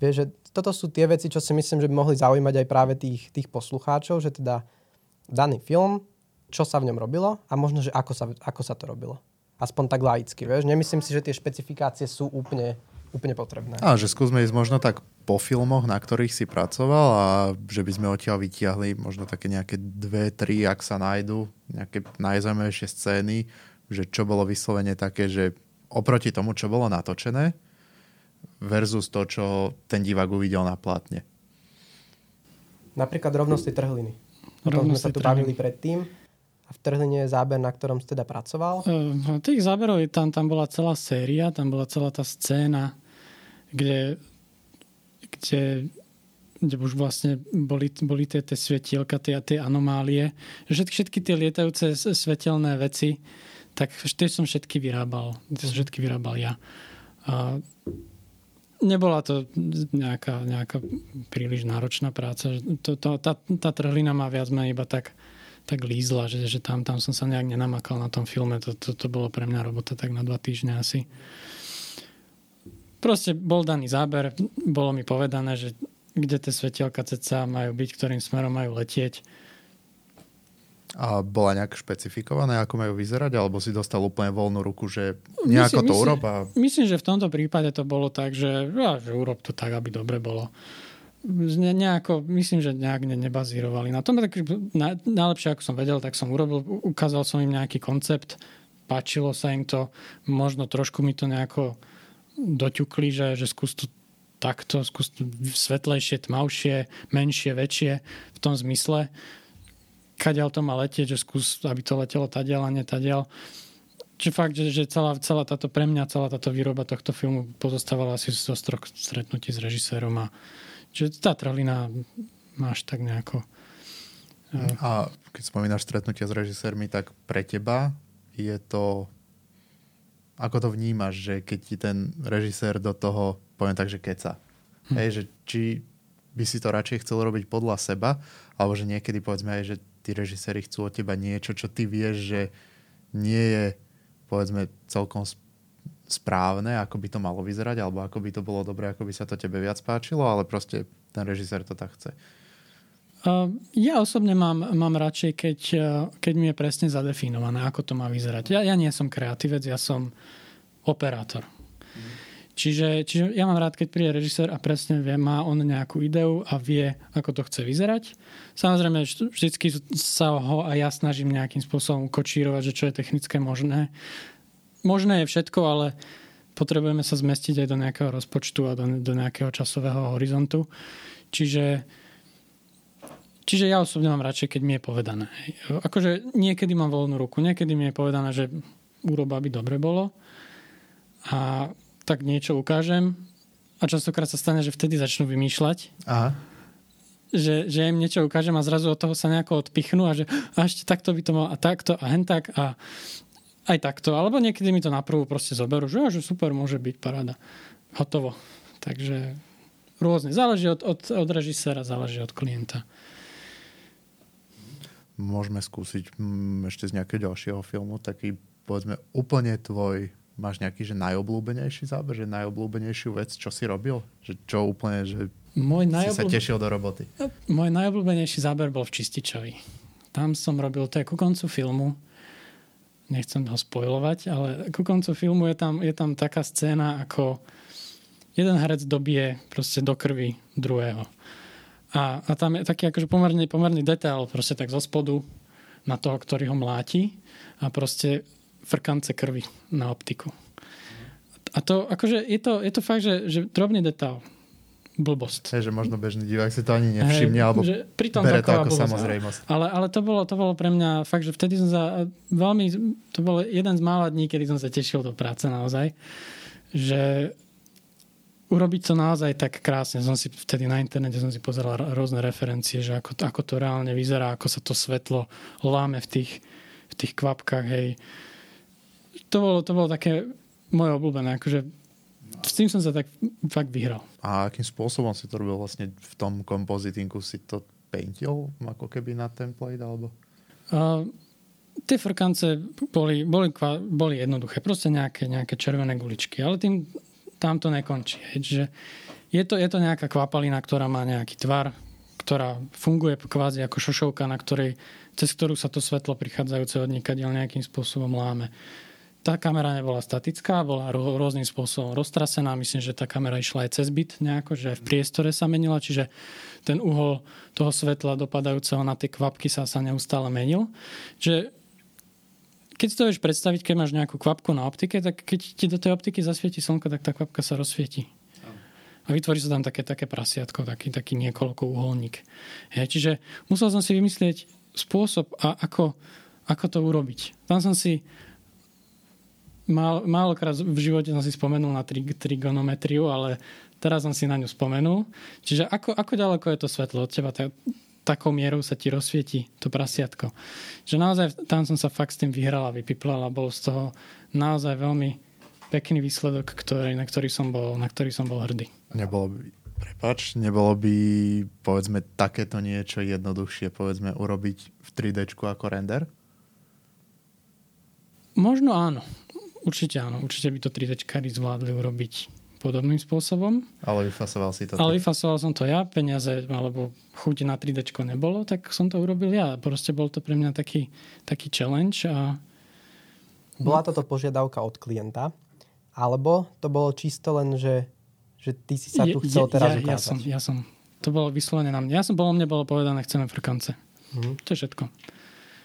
Vieš, že toto sú tie veci, čo si myslím, že by mohli zaujímať aj práve tých, tých poslucháčov, že teda daný film, čo sa v ňom robilo a možno, že ako sa, ako sa to robilo. Aspoň tak laicky, vieš. Nemyslím si, že tie špecifikácie sú úplne, úplne potrebné. A že skúsme ísť možno tak po filmoch, na ktorých si pracoval a že by sme odtiaľ vytiahli možno také nejaké dve, tri, ak sa nájdu, nejaké najzaujímavejšie scény, že čo bolo vyslovene také, že oproti tomu, čo bolo natočené, versus to, čo ten divák uvidel na plátne. Napríklad rovnosť tej trhliny. O tom sme sa tu bavili predtým. A v trhline je záber, na ktorom si teda pracoval? Uh, tých záberov tam, tam bola celá séria, tam bola celá tá scéna, kde, kde, kde už vlastne boli, boli tie, tie svetielka, tie, tie anomálie. Všetky, všetky tie lietajúce svetelné veci, tak tie som všetky vyrábal. Tie som všetky vyrábal ja. A Nebola to nejaká, nejaká príliš náročná práca. To, to, tá, tá trhlina má viac menej iba tak, tak lízla, že, že tam, tam som sa nejak nenamakal na tom filme. To, to, to bolo pre mňa robota tak na dva týždne asi. Proste bol daný záber, bolo mi povedané, že kde tie svetielka ceca majú byť, ktorým smerom majú letieť a bola nejak špecifikované, ako majú vyzerať, alebo si dostal úplne voľnú ruku, že nejako myslím, to urob? A... Myslím, že v tomto prípade to bolo tak, že, ja, že urob to tak, aby dobre bolo. Ne, nejako, myslím, že nejak ne, nebazírovali na tom. Tak, na, najlepšie, ako som vedel, tak som urobil, ukázal som im nejaký koncept, páčilo sa im to, možno trošku mi to nejako doťukli, že, že skús to takto, skús to svetlejšie, tmavšie, menšie, väčšie v tom zmysle kaďal to má letieť, že skús, aby to letelo tadiaľ a netadiaľ. Čiže fakt, že, že celá, celá táto, pre mňa celá táto výroba tohto filmu pozostávala asi zo strok stretnutí s režisérom a čiže tá tralina máš tak nejako. Uh... A keď spomínaš stretnutia s režisérmi, tak pre teba je to ako to vnímaš, že keď ti ten režisér do toho, poviem tak, že keca. Hm. Hej, že či by si to radšej chcel robiť podľa seba, alebo že niekedy povedzme aj, že tí režiséri chcú od teba niečo, čo ty vieš, že nie je povedzme celkom správne, ako by to malo vyzerať, alebo ako by to bolo dobré, ako by sa to tebe viac páčilo, ale proste ten režisér to tak chce. Uh, ja osobne mám, mám radšej, keď, keď mi je presne zadefinované, ako to má vyzerať. Ja, ja nie som kreatívec, ja som operátor. Čiže, čiže ja mám rád, keď príde režisér a presne vie, má on nejakú ideu a vie, ako to chce vyzerať. Samozrejme, vždycky sa ho aj ja snažím nejakým spôsobom kočírovať, že čo je technické možné. možné je všetko, ale potrebujeme sa zmestiť aj do nejakého rozpočtu a do, do nejakého časového horizontu. Čiže, čiže ja osobne mám radšej, keď mi je povedané. Akože niekedy mám voľnú ruku, niekedy mi je povedané, že uroba by dobre bolo a tak niečo ukážem a častokrát sa stane, že vtedy začnú vymýšľať. Aha. Že, že im niečo ukážem a zrazu od toho sa nejako odpichnú a že a ešte takto by to mal a takto a hen tak a aj takto. Alebo niekedy mi to naprvu proste zoberú, že, že super, môže byť paráda. Hotovo. Takže rôzne. Záleží od, od, od režiséra, záleží od klienta. Môžeme skúsiť mm, ešte z nejakého ďalšieho filmu, taký povedzme úplne tvoj máš nejaký že najobľúbenejší záber, že najobľúbenejšiu vec, čo si robil? Že čo úplne, že Môj najobľúben... si sa tešil do roboty? Môj najobľúbenejší záber bol v Čističovi. Tam som robil, to je ku koncu filmu, nechcem ho spojovať, ale ku koncu filmu je tam, je tam taká scéna, ako jeden herec dobije proste do krvi druhého. A, a tam je taký akože pomerne, pomerne detail, proste tak zo spodu na toho, ktorý ho mláti a proste frkance krvi na optiku. A to, akože je to, je to fakt, že, že drobný detail. Blbosť. Je, že možno bežný divák si to ani nevšimne, alebo že tom bere to ako blbosť, samozrejmosť. Ale, ale to, bolo, to bolo pre mňa fakt, že vtedy som sa veľmi, to bol jeden z mála dní, kedy som sa tešil do práce naozaj, že urobiť to naozaj tak krásne. Som si vtedy na internete som si pozeral rôzne referencie, že ako to, ako to reálne vyzerá, ako sa to svetlo láme v tých, v tých kvapkách, hej to bolo, to bolo také moje obľúbené. Akože s tým som sa tak fakt vyhral. A akým spôsobom si to robil vlastne v tom kompozitingu? Si to paintil ako keby na template? Alebo? Uh, tie frkance boli, boli, boli jednoduché. Proste nejaké, nejaké červené guličky. Ale tým tam to nekončí. Čiže je to, je to nejaká kvapalina, ktorá má nejaký tvar, ktorá funguje kvázi ako šošovka, na ktorej, cez ktorú sa to svetlo prichádzajúce od nejakým spôsobom láme tá kamera nebola statická, bola rôznym spôsobom roztrasená. Myslím, že tá kamera išla aj cez byt nejako, že v priestore sa menila, čiže ten uhol toho svetla dopadajúceho na tie kvapky sa, sa neustále menil. Že keď si to vieš predstaviť, keď máš nejakú kvapku na optike, tak keď ti do tej optiky zasvieti slnko, tak tá kvapka sa rozsvieti. A vytvorí sa tam také, také prasiatko, taký, taký niekoľko uholník. Hej, čiže musel som si vymyslieť spôsob, a ako, ako to urobiť. Tam som si Mal, málokrát v živote som si spomenul na tri, trigonometriu, ale teraz som si na ňu spomenul. Čiže ako, ako ďaleko je to svetlo od teba? Tak, takou mierou sa ti rozsvieti to prasiatko. Že naozaj tam som sa fakt s tým vyhral a vypiplal a bol z toho naozaj veľmi pekný výsledok, ktorý, na, ktorý som bol, na ktorý som bol hrdý. Nebolo by, prepač, nebolo by povedzme takéto niečo jednoduchšie povedzme urobiť v 3D ako render? Možno áno. Určite áno, určite by to 3 d zvládli urobiť podobným spôsobom. Ale vyfasoval si to. Ale vyfasoval som to ja, peniaze alebo chuť na 3 d nebolo, tak som to urobil ja. Proste bol to pre mňa taký, taký challenge. A... Bola toto požiadavka od klienta? Alebo to bolo čisto len, že, že ty si sa tu chcel je, teraz ja, ukázať? Ja som, ja som. To bolo vyslovene na mne. Ja som bolo, mne bolo povedané, chceme frkance. Mm. To je všetko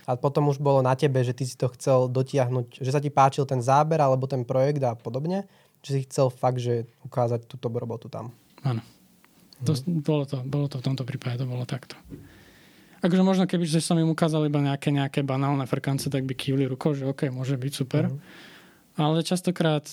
a potom už bolo na tebe, že ty si to chcel dotiahnuť, že sa ti páčil ten záber alebo ten projekt a podobne, že si chcel fakt, že ukázať túto robotu tam. Áno. To, hm. bolo, to, bolo to v tomto prípade, to bolo takto. Akože možno keby že som im ukázal iba nejaké, nejaké banálne frkance, tak by kývli rukou, že OK, môže byť super. Uh-huh. Ale častokrát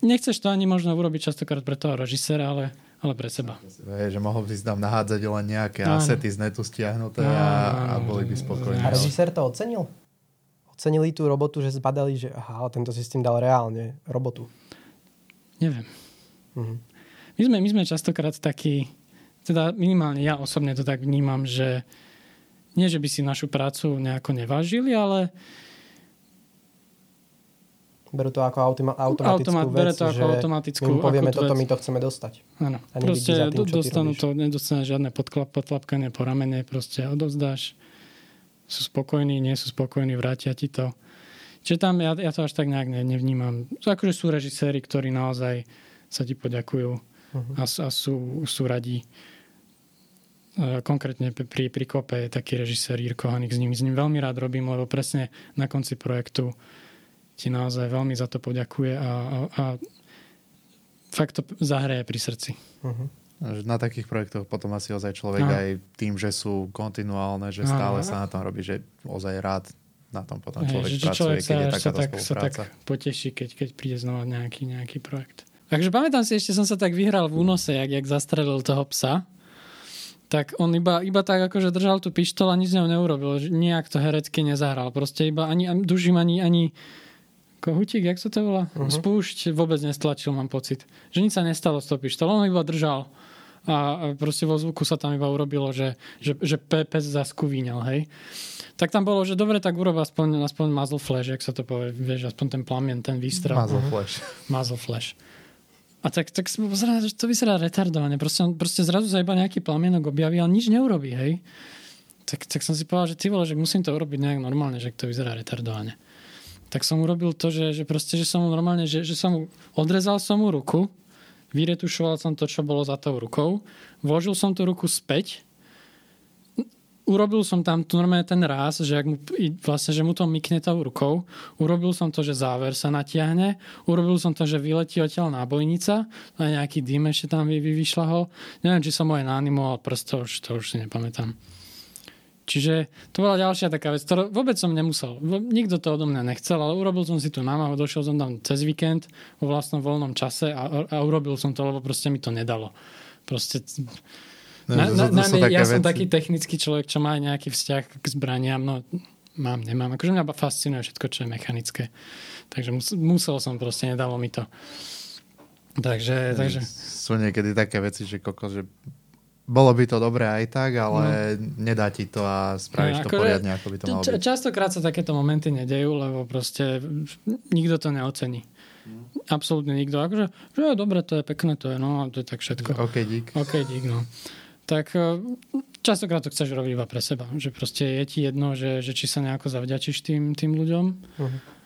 nechceš to ani možno urobiť častokrát pre toho režisera, ale ale pre seba. Je, že mohol by si tam nahádzať len nejaké Áno. asety z netu stiahnuté a, a boli by spokojní. A režisér to ocenil? Ocenili tú robotu, že zbadali, že aha, tento systém dal reálne robotu. Neviem. Mhm. My, sme, my sme častokrát takí, teda minimálne ja osobne to tak vnímam, že nie, že by si našu prácu nejako nevážili, ale Berú to ako automa- automatickú Automat, vec, to ako automatickú, my povieme, toto my to chceme dostať. Áno. Proste tým, dostanú to, nedostane žiadne podklap, podklapkanie po ramene, proste odovzdáš, sú spokojní, nie sú spokojní, vrátia ti to. Čiže tam ja, ja to až tak nejak nevnímam. Akože sú režiséri, ktorí naozaj sa ti poďakujú uh-huh. a, a sú, sú radí. E, konkrétne pri, pri kope je taký režisér Jirko Hanik, s ním, s ním veľmi rád robím, lebo presne na konci projektu ti naozaj veľmi za to poďakuje a, a, a fakt to zahraje pri srdci. Uh-huh. Na takých projektoch potom asi ozaj človek Aha. aj tým, že sú kontinuálne, že stále Aha. sa na tom robí, že ozaj rád na tom potom človek Hej, pracuje, človek keď je takáto tak, sa tak poteší, keď, keď príde znova nejaký, nejaký projekt. Takže pamätám si, ešte som sa tak vyhral v únose, jak, jak zastrelil toho psa. Tak on iba, iba tak akože držal tú pištol a nič z neho neurobil. Nijak to herecky nezahral. Proste iba ani, ani dužím, ani, ani kohutík, jak sa to volá? Uh-huh. Spúšť vôbec nestlačil, mám pocit. Že nič sa nestalo s tou pištolou, on iba držal a proste vo zvuku sa tam iba urobilo, že, že, že pes zaskúvíňal, hej. Tak tam bolo, že dobre, tak urob aspoň, aspoň muzzle flash, jak sa to povie, vieš, aspoň ten plamien, ten výstrel. Muzzle flash. Muzzle flash. A tak, tak pozerá, že to vyzerá retardovane. Proste, proste zrazu sa iba nejaký plamienok objaví, ale nič neurobí, hej. Tak, tak som si povedal, že ty vole, že musím to urobiť nejak normálne, že to vyzerá retardovane. Tak som urobil to, že, že proste, že som mu normálne, že, že som mu, odrezal som mu ruku, vyretušoval som to, čo bolo za tou rukou, vložil som tú ruku späť, urobil som tam tu normálne ten ráz, že, ak mu, vlastne, že mu to mykne tou rukou, urobil som to, že záver sa natiahne, urobil som to, že vyletí odtiaľ nábojnica, a nejaký dým ešte tam vy, vy, vyšla ho. Neviem, či som ho aj nanimoval, prosto už, to už si nepamätám. Čiže to bola ďalšia taká vec, ktorú vôbec som nemusel. Nikto to odo mňa nechcel, ale urobil som si tú námahu, došiel som tam cez víkend vo vlastnom voľnom čase a, a urobil som to, lebo proste mi to nedalo. Proste... No, na, na, na, na, ja veci. som taký technický človek, čo má aj nejaký vzťah k zbraniam, no mám, nemám. Akože mňa fascinuje všetko, čo je mechanické. Takže musel som proste, nedalo mi to. Takže, takže... Sú niekedy také veci, že koko, že bolo by to dobré aj tak, ale no. nedá ti to a spravíš no, to poriadne, ako by to malo byť. Častokrát sa takéto momenty nedejú, lebo proste nikto to neocení. No. Absolútne nikto. Akože, že je dobre, to je pekné, to je, no, to je tak všetko. OK, dík. OK, dík, no. Tak e, častokrát to chceš robiť iba pre seba. Že proste je ti jedno, že, že či sa nejako zavďačíš tým, tým ľuďom. Uh-huh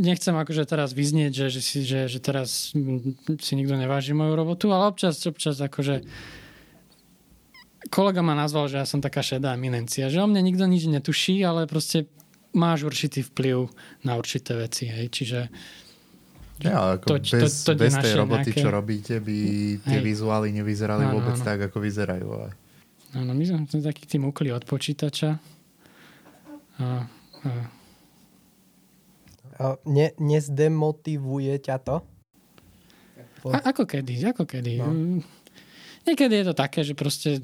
nechcem akože teraz vyznieť, že, že, si, že, že teraz si nikto neváži moju robotu, ale občas, občas akože kolega ma nazval, že ja som taká šedá eminencia, že o mne nikto nič netuší, ale proste máš určitý vplyv na určité veci, hej, čiže ja, ako to, bez, to, to, bez tej roboty, nejaké... čo robíte, by tie hej. vizuály nevyzerali no, vôbec no, no. tak, ako vyzerajú. Ale... Áno, my sme taký tým ukli od počítača. A, a Ne, nezdemotivuje ťa to? A, ako kedy, ako kedy. No. Mm, niekedy je to také, že proste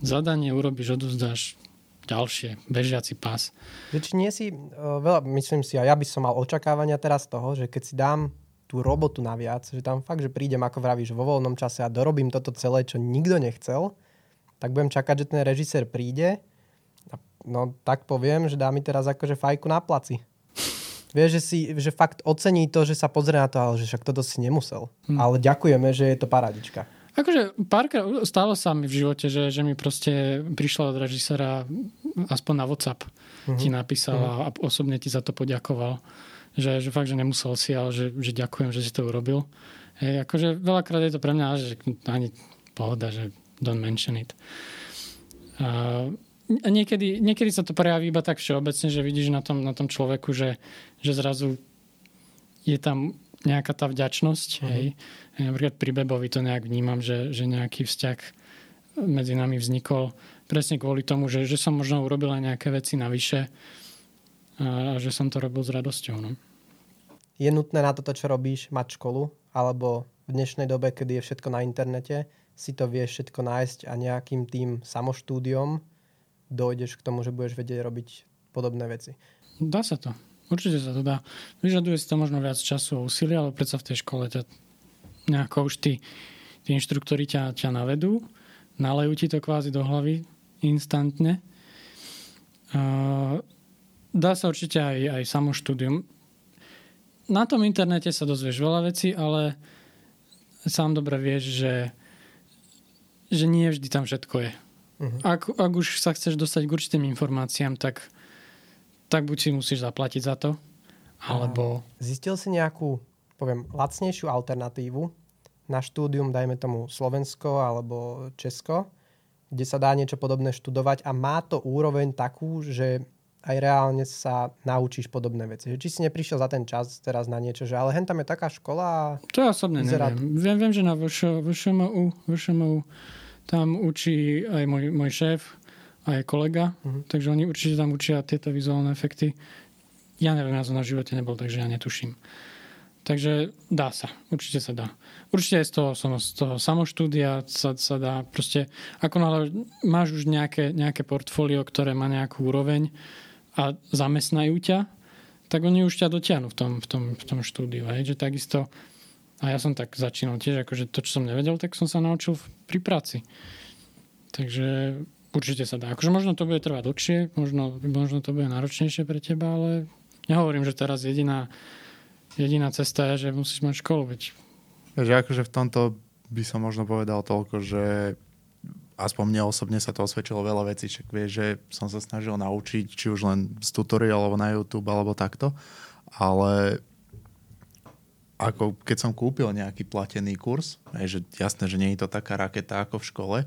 zadanie urobíš, odozdáš ďalšie, bežiaci pás. Že či nie si, veľa, myslím si, a ja by som mal očakávania teraz toho, že keď si dám tú robotu naviac, že tam fakt, že prídem, ako vravíš, vo voľnom čase a dorobím toto celé, čo nikto nechcel, tak budem čakať, že ten režisér príde a no tak poviem, že dá mi teraz akože fajku na placi. Vieš, že, si, že fakt ocení to, že sa pozrie na to, ale že však toto si nemusel. Hmm. Ale ďakujeme, že je to paradička. Akože párkrát stalo sa mi v živote, že, že mi proste prišla od režisera aspoň na WhatsApp uh-huh. ti napísal uh-huh. a osobne ti za to poďakoval. Že, že fakt, že nemusel si, ale že, že ďakujem, že si to urobil. Hej, akože veľakrát je to pre mňa, že ani pohoda, že don't mention it. Uh, niekedy, niekedy sa to prejaví iba tak všeobecne, že vidíš na tom, na tom človeku, že, že zrazu je tam nejaká tá vďačnosť. Uh-huh. Hej. Ja napríklad pri Bebovi to nejak vnímam, že, že nejaký vzťah medzi nami vznikol presne kvôli tomu, že, že som možno urobil aj nejaké veci navyše a, a že som to robil s radosťou. No. Je nutné na toto, čo robíš, mať školu? Alebo v dnešnej dobe, kedy je všetko na internete, si to vieš všetko nájsť a nejakým tým samoštúdiom dojdeš k tomu, že budeš vedieť robiť podobné veci. Dá sa to. Určite sa to dá. Vyžaduje si to možno viac času a úsilia, ale predsa v tej škole ťa nejako už tí, tí inštruktori ťa, ťa navedú, nalejú ti to kvázi do hlavy instantne. Uh, dá sa určite aj, aj samoštúdium. Na tom internete sa dozvieš veľa vecí, ale sám dobre vieš, že, že nie vždy tam všetko je. Uh-huh. Ak, ak už sa chceš dostať k určitým informáciám, tak, tak buď si musíš zaplatiť za to, alebo... Zistil si nejakú, poviem, lacnejšiu alternatívu na štúdium, dajme tomu Slovensko alebo Česko, kde sa dá niečo podobné študovať a má to úroveň takú, že aj reálne sa naučíš podobné veci. Že či si neprišiel za ten čas teraz na niečo, že ale hen tam je taká škola. To ja osobne vyzerá... neviem. Viem, viem, že na VŠMU, VŠMU tam učí aj môj, môj šéf, aj kolega, uh-huh. takže oni určite tam učia tieto vizuálne efekty. Ja neviem, ja som na živote nebol, takže ja netuším. Takže dá sa, určite sa dá. Určite aj z toho, z toho samoštúdia sa, sa dá. Proste, ako náhle máš už nejaké, nejaké portfólio, ktoré má nejakú úroveň, a zamestnajú ťa, tak oni už ťa dotiahnu v tom, v tom, v tom štúdiu. Hej? Že takisto, a ja som tak začínal tiež, akože to, čo som nevedel, tak som sa naučil pri práci. Takže určite sa dá. Akože možno to bude trvať dlhšie, možno, možno to bude náročnejšie pre teba, ale nehovorím, že teraz jediná, jediná cesta je, že musíš mať školu. Veď... Takže akože v tomto by som možno povedal toľko, že aspoň mne osobne sa to osvedčilo veľa vecí, však vieš, že som sa snažil naučiť, či už len z tutoriálov na YouTube alebo takto, ale ako keď som kúpil nejaký platený kurz, je, že jasné, že nie je to taká raketa ako v škole,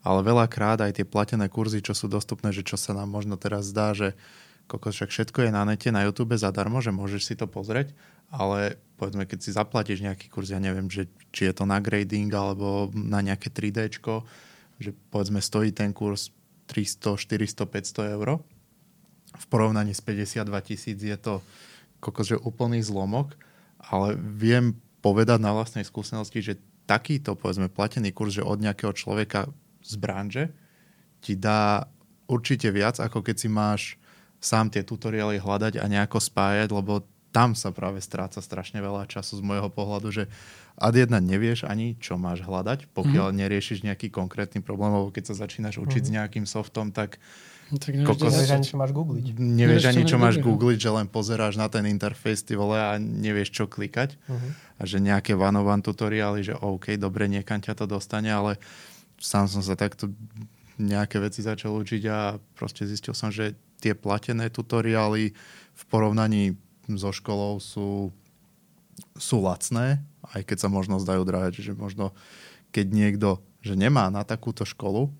ale veľakrát aj tie platené kurzy, čo sú dostupné, že čo sa nám možno teraz zdá, že kokos, však všetko je na nete, na YouTube zadarmo, že môžeš si to pozrieť, ale povedzme, keď si zaplatíš nejaký kurz, ja neviem, že, či je to na grading alebo na nejaké 3D, že povedzme stojí ten kurz 300, 400, 500 eur. V porovnaní s 52 tisíc je to kokos, že úplný zlomok, ale viem povedať na vlastnej skúsenosti, že takýto, povedzme, platený kurz, že od nejakého človeka z branže ti dá určite viac, ako keď si máš sám tie tutoriály hľadať a nejako spájať, lebo tam sa práve stráca strašne veľa času z môjho pohľadu, že ad jedna nevieš ani, čo máš hľadať, pokiaľ mm-hmm. neriešiš nejaký konkrétny problém, lebo keď sa začínaš učiť mm-hmm. s mhm. nejakým softom, tak tak nevieš, kokos, nevieš ani, čo máš googliť. Nevieš ani, čo máš googliť, že len pozeráš na ten interfejs, ty vole, a nevieš, čo klikať. Uh-huh. A že nejaké vanovan tutoriály, že OK, dobre, niekam ťa to dostane, ale sám som sa takto nejaké veci začal učiť a proste zistil som, že tie platené tutoriály v porovnaní so školou sú, sú lacné, aj keď sa možno zdajú drahé. Čiže možno, keď niekto že nemá na takúto školu,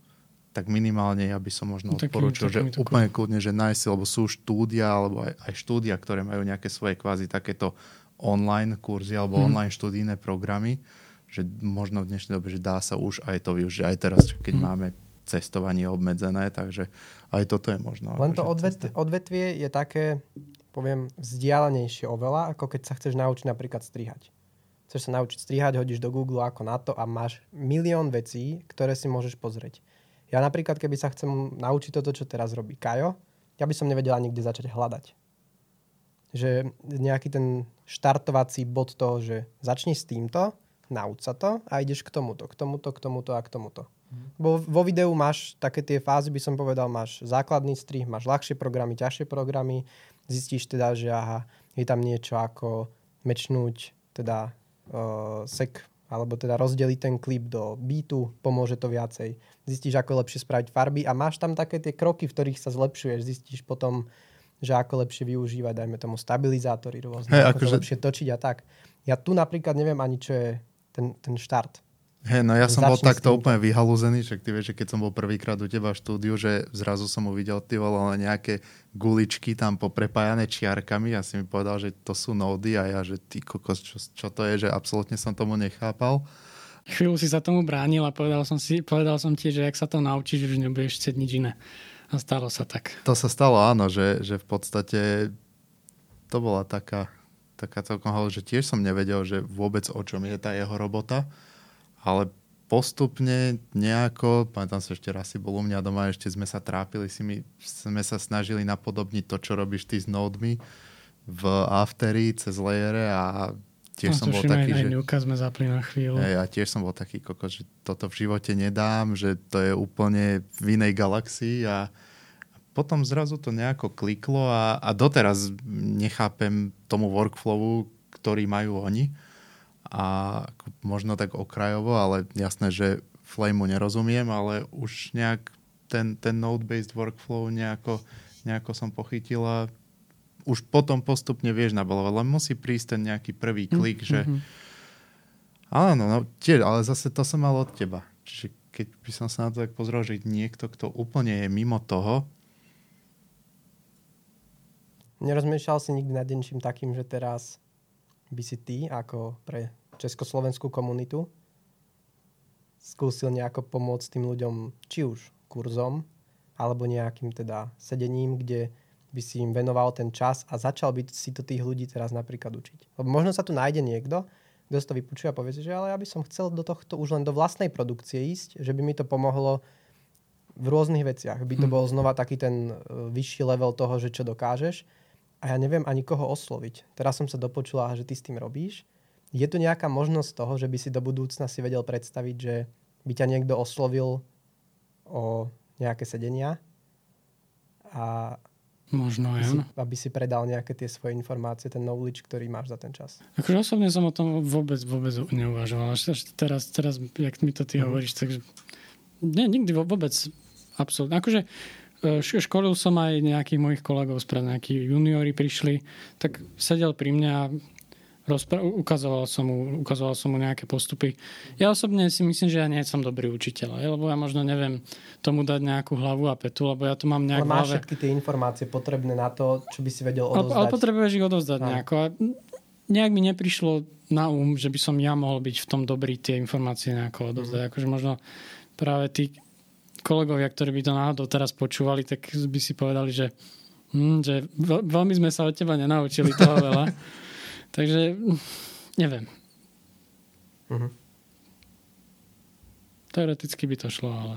tak minimálne ja by som možno taký, odporúčil, že taký, úplne kľudne, že nájsť lebo sú štúdia, alebo aj, aj štúdia, ktoré majú nejaké svoje kvázi takéto online kurzy alebo mm. online študijné programy, že možno v dnešnej dobe, že dá sa už aj to využiť. Aj teraz, keď mm. máme cestovanie obmedzené, takže aj toto je možno. Len to odvet, odvetvie je také, poviem, vzdialenejšie oveľa, ako keď sa chceš naučiť napríklad strihať. Chceš sa naučiť strihať, hodíš do Google ako na to a máš milión vecí, ktoré si môžeš pozrieť. Ja napríklad, keby sa chcem naučiť toto, čo teraz robí Kajo, ja by som nevedel ani kde začať hľadať. Že nejaký ten štartovací bod toho, že začni s týmto, nauč sa to a ideš k tomuto, k tomuto, k tomuto a k tomuto. Bo vo videu máš také tie fázy, by som povedal, máš základný strih, máš ľahšie programy, ťažšie programy, zistíš teda, že aha, je tam niečo ako mečnúť teda uh, sek alebo teda rozdeliť ten klip do beatu, pomôže to viacej. Zistíš, ako lepšie spraviť farby a máš tam také tie kroky, v ktorých sa zlepšuješ. Zistíš potom, že ako lepšie využívať, dajme tomu, stabilizátory rôzne, hey, ako akože... lepšie točiť a tak. Ja tu napríklad neviem ani, čo je ten, ten štart. Hej, no ja som bol takto úplne vyhalúzený, však ty vieš, že keď som bol prvýkrát u teba v štúdiu, že zrazu som uvidel ty vole nejaké guličky tam poprepájané čiarkami a si mi povedal, že to sú nódy a ja, že ty kokos, čo, čo to je, že absolútne som tomu nechápal. Chvíľu si sa tomu bránil a povedal som, si, povedal som ti, že ak sa to naučíš, už nebudeš chcieť nič iné. A stalo sa tak. To sa stalo, áno, že, že v podstate to bola taká, taká celkom že tiež som nevedel, že vôbec o čom je tá jeho robota ale postupne nejako, pamätám sa ešte raz si bol u mňa doma, ešte sme sa trápili, si my, sme sa snažili napodobniť to, čo robíš ty s nodmi v Aftery cez layere a tiež no, som bol taký, aj, že... Aj sme zapli na chvíľu. Ja tiež som bol taký kokos, že toto v živote nedám, že to je úplne v inej galaxii a potom zrazu to nejako kliklo a, a doteraz nechápem tomu workflowu, ktorý majú oni a možno tak okrajovo, ale jasné, že Flameu nerozumiem, ale už nejak ten, ten node-based workflow nejako, nejako som pochytil a už potom postupne vieš nabalovať, len musí prísť ten nejaký prvý klik, mm-hmm. že áno, no tiež, ale zase to som mal od teba. Čiže keď by som sa na to tak pozrel, že niekto, kto úplne je mimo toho, Nerozmýšľal si nikdy nad niečím takým, že teraz by si ty, ako pre československú komunitu, skúsil nejako pomôcť tým ľuďom, či už kurzom, alebo nejakým teda sedením, kde by si im venoval ten čas a začal by si to tých ľudí teraz napríklad učiť. Lebo možno sa tu nájde niekto, kto si to vypočuje a povie že ale ja by som chcel do tohto už len do vlastnej produkcie ísť, že by mi to pomohlo v rôznych veciach. By to hm. bol znova taký ten e, vyšší level toho, že čo dokážeš. A ja neviem ani koho osloviť. Teraz som sa dopočula, že ty s tým robíš. Je tu nejaká možnosť toho, že by si do budúcna si vedel predstaviť, že by ťa niekto oslovil o nejaké sedenia a Možno, aby, si, aby si predal nejaké tie svoje informácie, ten knowledge, ktorý máš za ten čas. Akože osobne som o tom vôbec, vôbec neuvažoval. Až teraz, teraz, jak mi to ty mm. hovoríš, takže nie, nikdy vôbec absolútne. Akože školil som aj nejakých mojich kolegov spred, nejakí juniori prišli, tak sedel pri mňa a rozpr- ukazoval, som mu, ukazoval som mu nejaké postupy. Ja osobne si myslím, že ja nie som dobrý učiteľ, lebo ja možno neviem tomu dať nejakú hlavu a petu, lebo ja to mám nejak Ale máš všetky tie informácie potrebné na to, čo by si vedel odovzdať. Ale, ale potrebuješ ich odovzdať no. nejako. A nejak mi neprišlo na um, že by som ja mohol byť v tom dobrý tie informácie nejako odovzdať. Mm. Akože možno práve tí kolegovia, ktorí by to náhodou teraz počúvali, tak by si povedali, že, hm, že veľmi sme sa od teba nenaučili toho veľa. Takže neviem. Uh-huh. Teoreticky by to šlo, ale...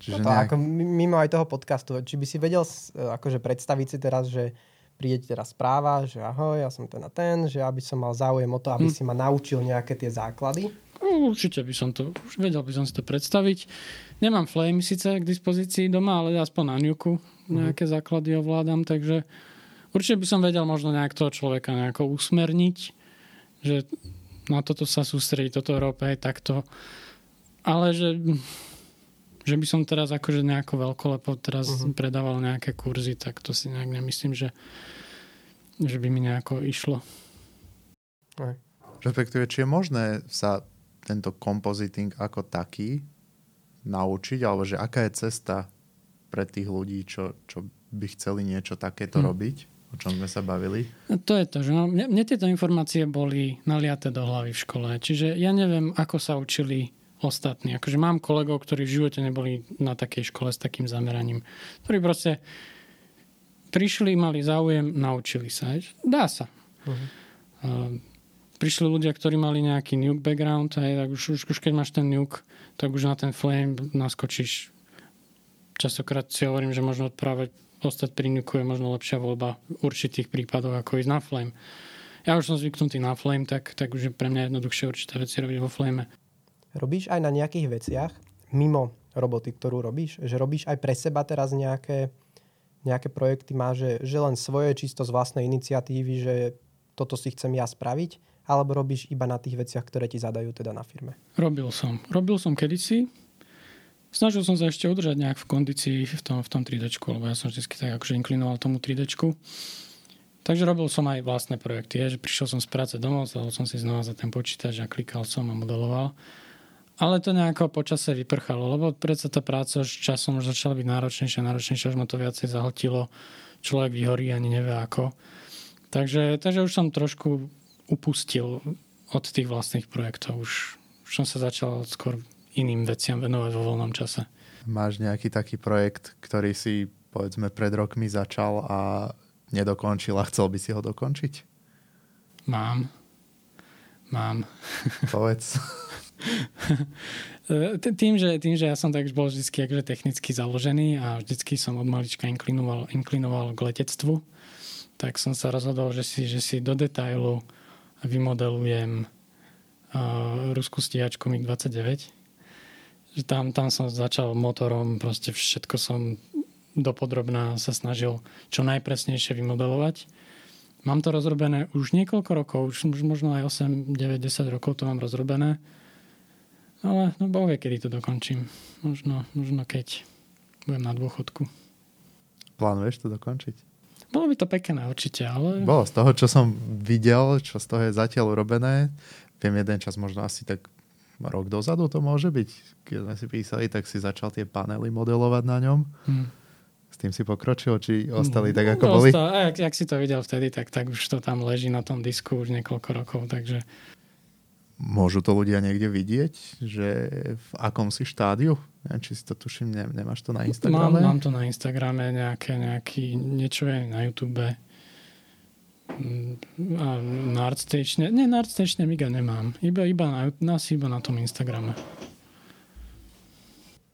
Čiže no to, nejak... ako mimo aj toho podcastu, či by si vedel akože predstaviť si teraz, že príde teraz správa, že ahoj, ja som ten a ten, že aby som mal záujem o to, aby hm. si ma naučil nejaké tie základy určite by som to, už vedel by som si to predstaviť. Nemám Flame síce k dispozícii doma, ale aspoň na Nuku nejaké mm-hmm. základy ovládam, takže určite by som vedel možno nejak toho človeka nejako usmerniť, že na toto sa sústredí, toto rope aj takto. Ale že, že by som teraz akože nejako veľkolepo teraz uh-huh. predával nejaké kurzy, tak to si nejak nemyslím, že, že by mi nejako išlo. Aj. Respektíve, či je možné sa tento kompoziting ako taký naučiť, alebo že aká je cesta pre tých ľudí, čo, čo by chceli niečo takéto hmm. robiť, o čom sme sa bavili? No to je to, že no, mne, mne tieto informácie boli naliaté do hlavy v škole, čiže ja neviem, ako sa učili ostatní. Akože mám kolegov, ktorí v živote neboli na takej škole s takým zameraním, ktorí proste prišli, mali záujem, naučili sa. Dá sa. Uh-huh. Uh, prišli ľudia, ktorí mali nejaký nuke background, hej, tak už, už, už keď máš ten nuke, tak už na ten flame naskočíš. Častokrát si hovorím, že možno práve ostať pri nuke je možno lepšia voľba v určitých prípadoch, ako ísť na flame. Ja už som zvyknutý na flame, tak, tak už je pre mňa jednoduchšie určité veci robiť vo flame. Robíš aj na nejakých veciach, mimo roboty, ktorú robíš? Že robíš aj pre seba teraz nejaké, nejaké projekty, máš, že, že len svoje čisto z vlastnej iniciatívy, že toto si chcem ja spraviť? Alebo robíš iba na tých veciach, ktoré ti zadajú teda na firme? Robil som. Robil som kedysi. Snažil som sa ešte udržať nejak v kondícii v tom, v tom 3D, lebo ja som vždy tak akože inklinoval tomu 3D. Takže robil som aj vlastné projekty, je, že prišiel som z práce domov, zadal som si znova za ten počítač a klikal som a modeloval. Ale to nejako počase vyprchalo, lebo predsa tá práca už časom už začala byť náročnejšia, náročnejšia, už ma to viacej zahltilo. Človek vyhorí ani nevie ako. Takže, takže už som trošku upustil od tých vlastných projektov. Už, už som sa začal skôr iným veciam venovať vo voľnom čase. Máš nejaký taký projekt, ktorý si povedzme pred rokmi začal a nedokončil a chcel by si ho dokončiť? Mám. Mám. Povedz. tým, že, tým, že ja som tak bol vždy akože technicky založený a vždycky som od malička inklinoval, inklinoval k letectvu, tak som sa rozhodol, že si, že si do detailu vymodelujem uh, ruskú stíhačku MiG-29. Že tam, tam som začal motorom, proste všetko som dopodrobná sa snažil čo najpresnejšie vymodelovať. Mám to rozrobené už niekoľko rokov, už možno aj 8, 9, 10 rokov to mám rozrobené. Ale no boh vie, kedy to dokončím. Možno, možno keď budem na dôchodku. Plánuješ to dokončiť? Bolo by to pekné určite, ale... Bolo z toho, čo som videl, čo z toho je zatiaľ urobené. Viem jeden čas, možno asi tak rok dozadu to môže byť. Keď sme si písali, tak si začal tie panely modelovať na ňom. Hmm. S tým si pokročil, či ostali Mm, tak, ako no, boli? ostal- A jak, jak si to videl vtedy, tak, tak už to tam leží na tom disku už niekoľko rokov, takže Môžu to ľudia niekde vidieť, že v akom si štádiu? Ja, či si to tuším, ne, nemáš to na mám, Instagrame? mám to na Instagrame, nejaké, nejaký, niečo je na YouTube. Mm, A na ArtStation, nie, na ArtStation Miga nemám. Iba, iba na, nás iba na tom Instagrame.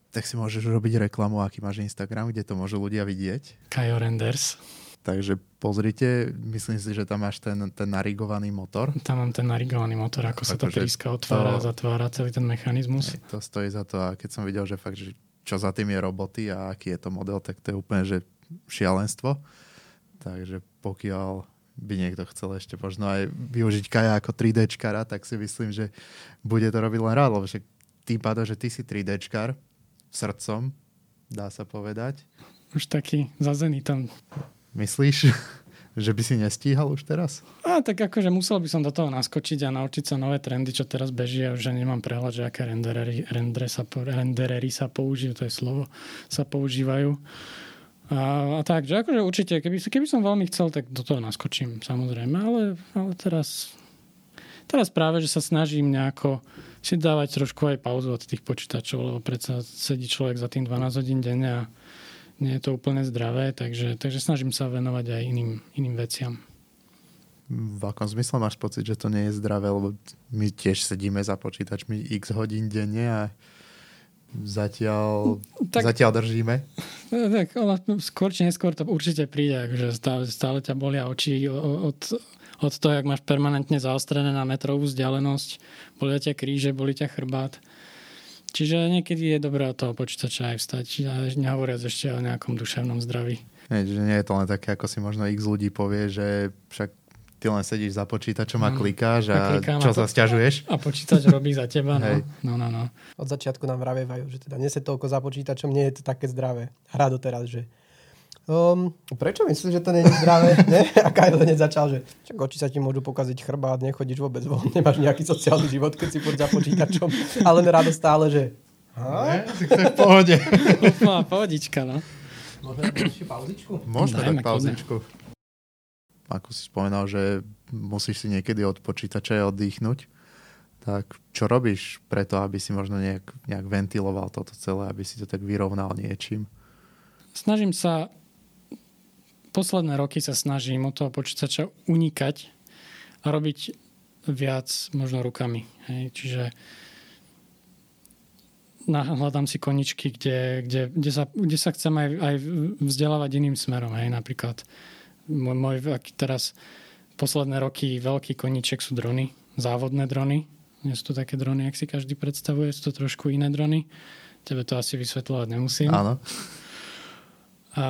Tak si môžeš robiť reklamu, aký máš Instagram, kde to môžu ľudia vidieť. Kajo Renders. Takže pozrite, myslím si, že tam máš ten, ten narigovaný motor. Tam mám ten narigovaný motor, ako sa tá Akože príska otvára a zatvára celý ten mechanizmus. To stojí za to a keď som videl, že fakt, že čo za tým je roboty a aký je to model, tak to je úplne, že šialenstvo. Takže pokiaľ by niekto chcel ešte možno aj využiť Kaja ako 3Dčkara, tak si myslím, že bude to robiť len rád, lebo však tým pádom, že ty si 3Dčkar srdcom, dá sa povedať. Už taký za zenitom. Myslíš, že by si nestíhal už teraz? A tak akože musel by som do toho naskočiť a naučiť sa nové trendy, čo teraz beží a že nemám prehľad, že aké renderery, rendre sa, renderery sa použijú, to je slovo, sa používajú. A, a tak, že akože určite, keby, keby som veľmi chcel, tak do toho naskočím, samozrejme, ale, ale teraz, teraz práve, že sa snažím nejako si dávať trošku aj pauzu od tých počítačov, lebo predsa sedí človek za tým 12 hodín denne a nie je to úplne zdravé, takže, takže snažím sa venovať aj iným, iným veciam. V akom zmysle máš pocit, že to nie je zdravé, lebo my tiež sedíme za počítačmi x hodín denne a zatiaľ, Tak- zatiaľ držíme. No, Tak skôr či neskôr to určite príde, že stále, stále ťa bolia oči od, od toho, jak máš permanentne zaostrené na metrovú vzdialenosť, bolia ťa kríže, boli ťa chrbát. Čiže niekedy je dobré od toho počítača aj vstať, nehovoriac ešte o nejakom duševnom zdraví. Nie, že nie je to len také, ako si možno x ľudí povie, že však ty len sedíš za počítačom a Mm. klikáš A a klikám čo a sa po- stiažuješ? A počítač robí za teba, no. no, no, no. Od začiatku nám vravievajú, že teda nesed toľko za počítačom, nie je to také zdravé. Hrá doteraz, že Um, prečo myslíš, že to nie je zdravé? ne? A Kyle hneď začal, že čak oči sa ti môžu pokaziť chrbát, nechodíš vôbec von, nemáš nejaký sociálny život, keď si furt za počítačom. Ale len rado stále, že Ne? Tak to je v pohode. No, pohodička, no. Môžeme dať ešte pauzičku? Môžeme Dajme, dať pauzičku. Ako si spomenal, že musíš si niekedy od počítača oddychnúť, tak čo robíš preto, aby si možno nejak, nejak ventiloval toto celé, aby si to tak vyrovnal niečím? Snažím sa, posledné roky sa snažím od toho počítača unikať a robiť viac možno rukami. Hej. Čiže hľadám si koničky, kde, kde, kde, sa, kde sa chcem aj, aj vzdelávať iným smerom. Hej. Napríklad môj, môj teraz posledné roky veľký koníček sú drony, závodné drony. Nie sú to také drony, ak si každý predstavuje, sú to trošku iné drony. Tebe to asi vysvetľovať nemusím. Áno. A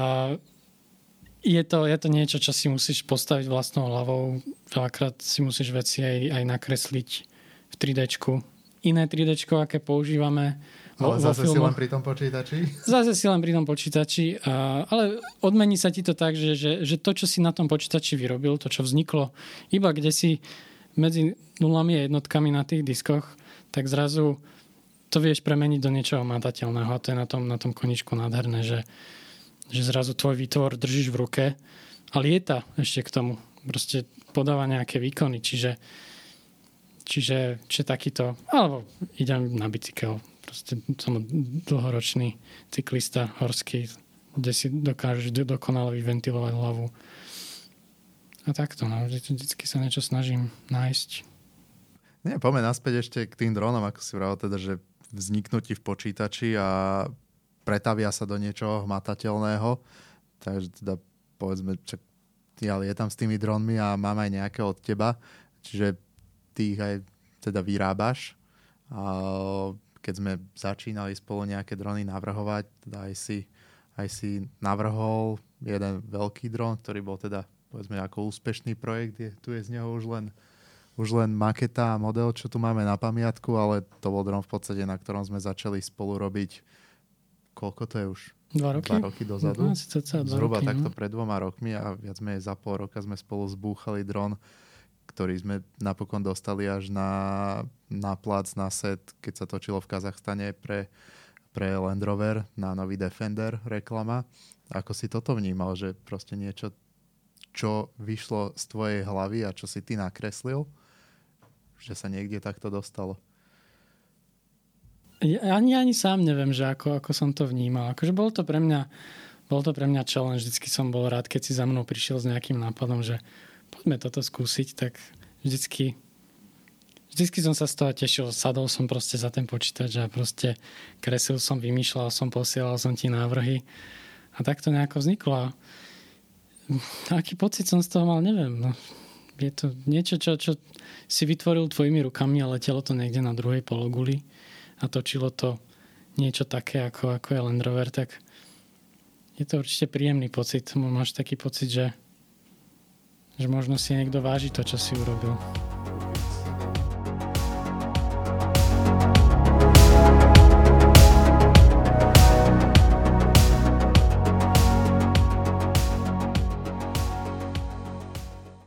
je to, je to niečo, čo si musíš postaviť vlastnou hlavou. Veľakrát si musíš veci aj, aj nakresliť v 3D. Iné 3D, aké používame vo, Ale zase si len pri tom počítači? Zase si len pri tom počítači, a, ale odmení sa ti to tak, že, že, že to, čo si na tom počítači vyrobil, to, čo vzniklo iba kde si medzi nulami a jednotkami na tých diskoch, tak zrazu to vieš premeniť do niečoho matateľného a to je na tom, na tom koničku nádherné, že, že zrazu tvoj výtvor držíš v ruke a lieta ešte k tomu. Proste podáva nejaké výkony, čiže čiže, čiže takýto, alebo idem na bicykel, proste som dlhoročný cyklista horský, kde si dokážeš do- dokonale vyventilovať hlavu. A takto, no, vždy, vždycky sa niečo snažím nájsť. Nie, poďme naspäť ešte k tým dronom, ako si vravel, teda, že vzniknú ti v počítači a pretavia sa do niečoho hmatateľného. Takže teda povedzme, čak ja lietam s tými dronmi a mám aj nejaké od teba, čiže ty ich aj teda vyrábaš. A keď sme začínali spolu nejaké drony navrhovať, teda aj si, aj si navrhol jeden veľký dron, ktorý bol teda povedzme ako úspešný projekt, je, tu je z neho už len už len maketa a model, čo tu máme na pamiatku, ale to bol dron v podstate, na ktorom sme začali spolu robiť koľko to je už? Dva roky? Dva roky dozadu. No, dva Zhruba roky, takto no. pred dvoma rokmi a viac menej za pol roka sme spolu zbúchali dron, ktorý sme napokon dostali až na, na plac, na set, keď sa točilo v Kazachstane pre, pre Land Rover na nový Defender reklama. Ako si toto vnímal, že proste niečo, čo vyšlo z tvojej hlavy a čo si ty nakreslil, že sa niekde takto dostalo? Ja ani, ani sám neviem, že ako, ako som to vnímal. Akože bol to pre mňa bol to pre mňa challenge. Vždycky som bol rád, keď si za mnou prišiel s nejakým nápadom, že poďme toto skúsiť, tak vždycky vždycky som sa z toho tešil. Sadol som proste za ten počítač a proste kresil som, vymýšľal som, posielal som ti návrhy a tak to nejako vzniklo. A aký pocit som z toho mal, neviem. No, je to niečo, čo, čo si vytvoril tvojimi rukami a letelo to niekde na druhej pologuli a točilo to niečo také, ako, ako je Land Rover, tak je to určite príjemný pocit. Máš taký pocit, že, že možno si niekto váži to, čo si urobil.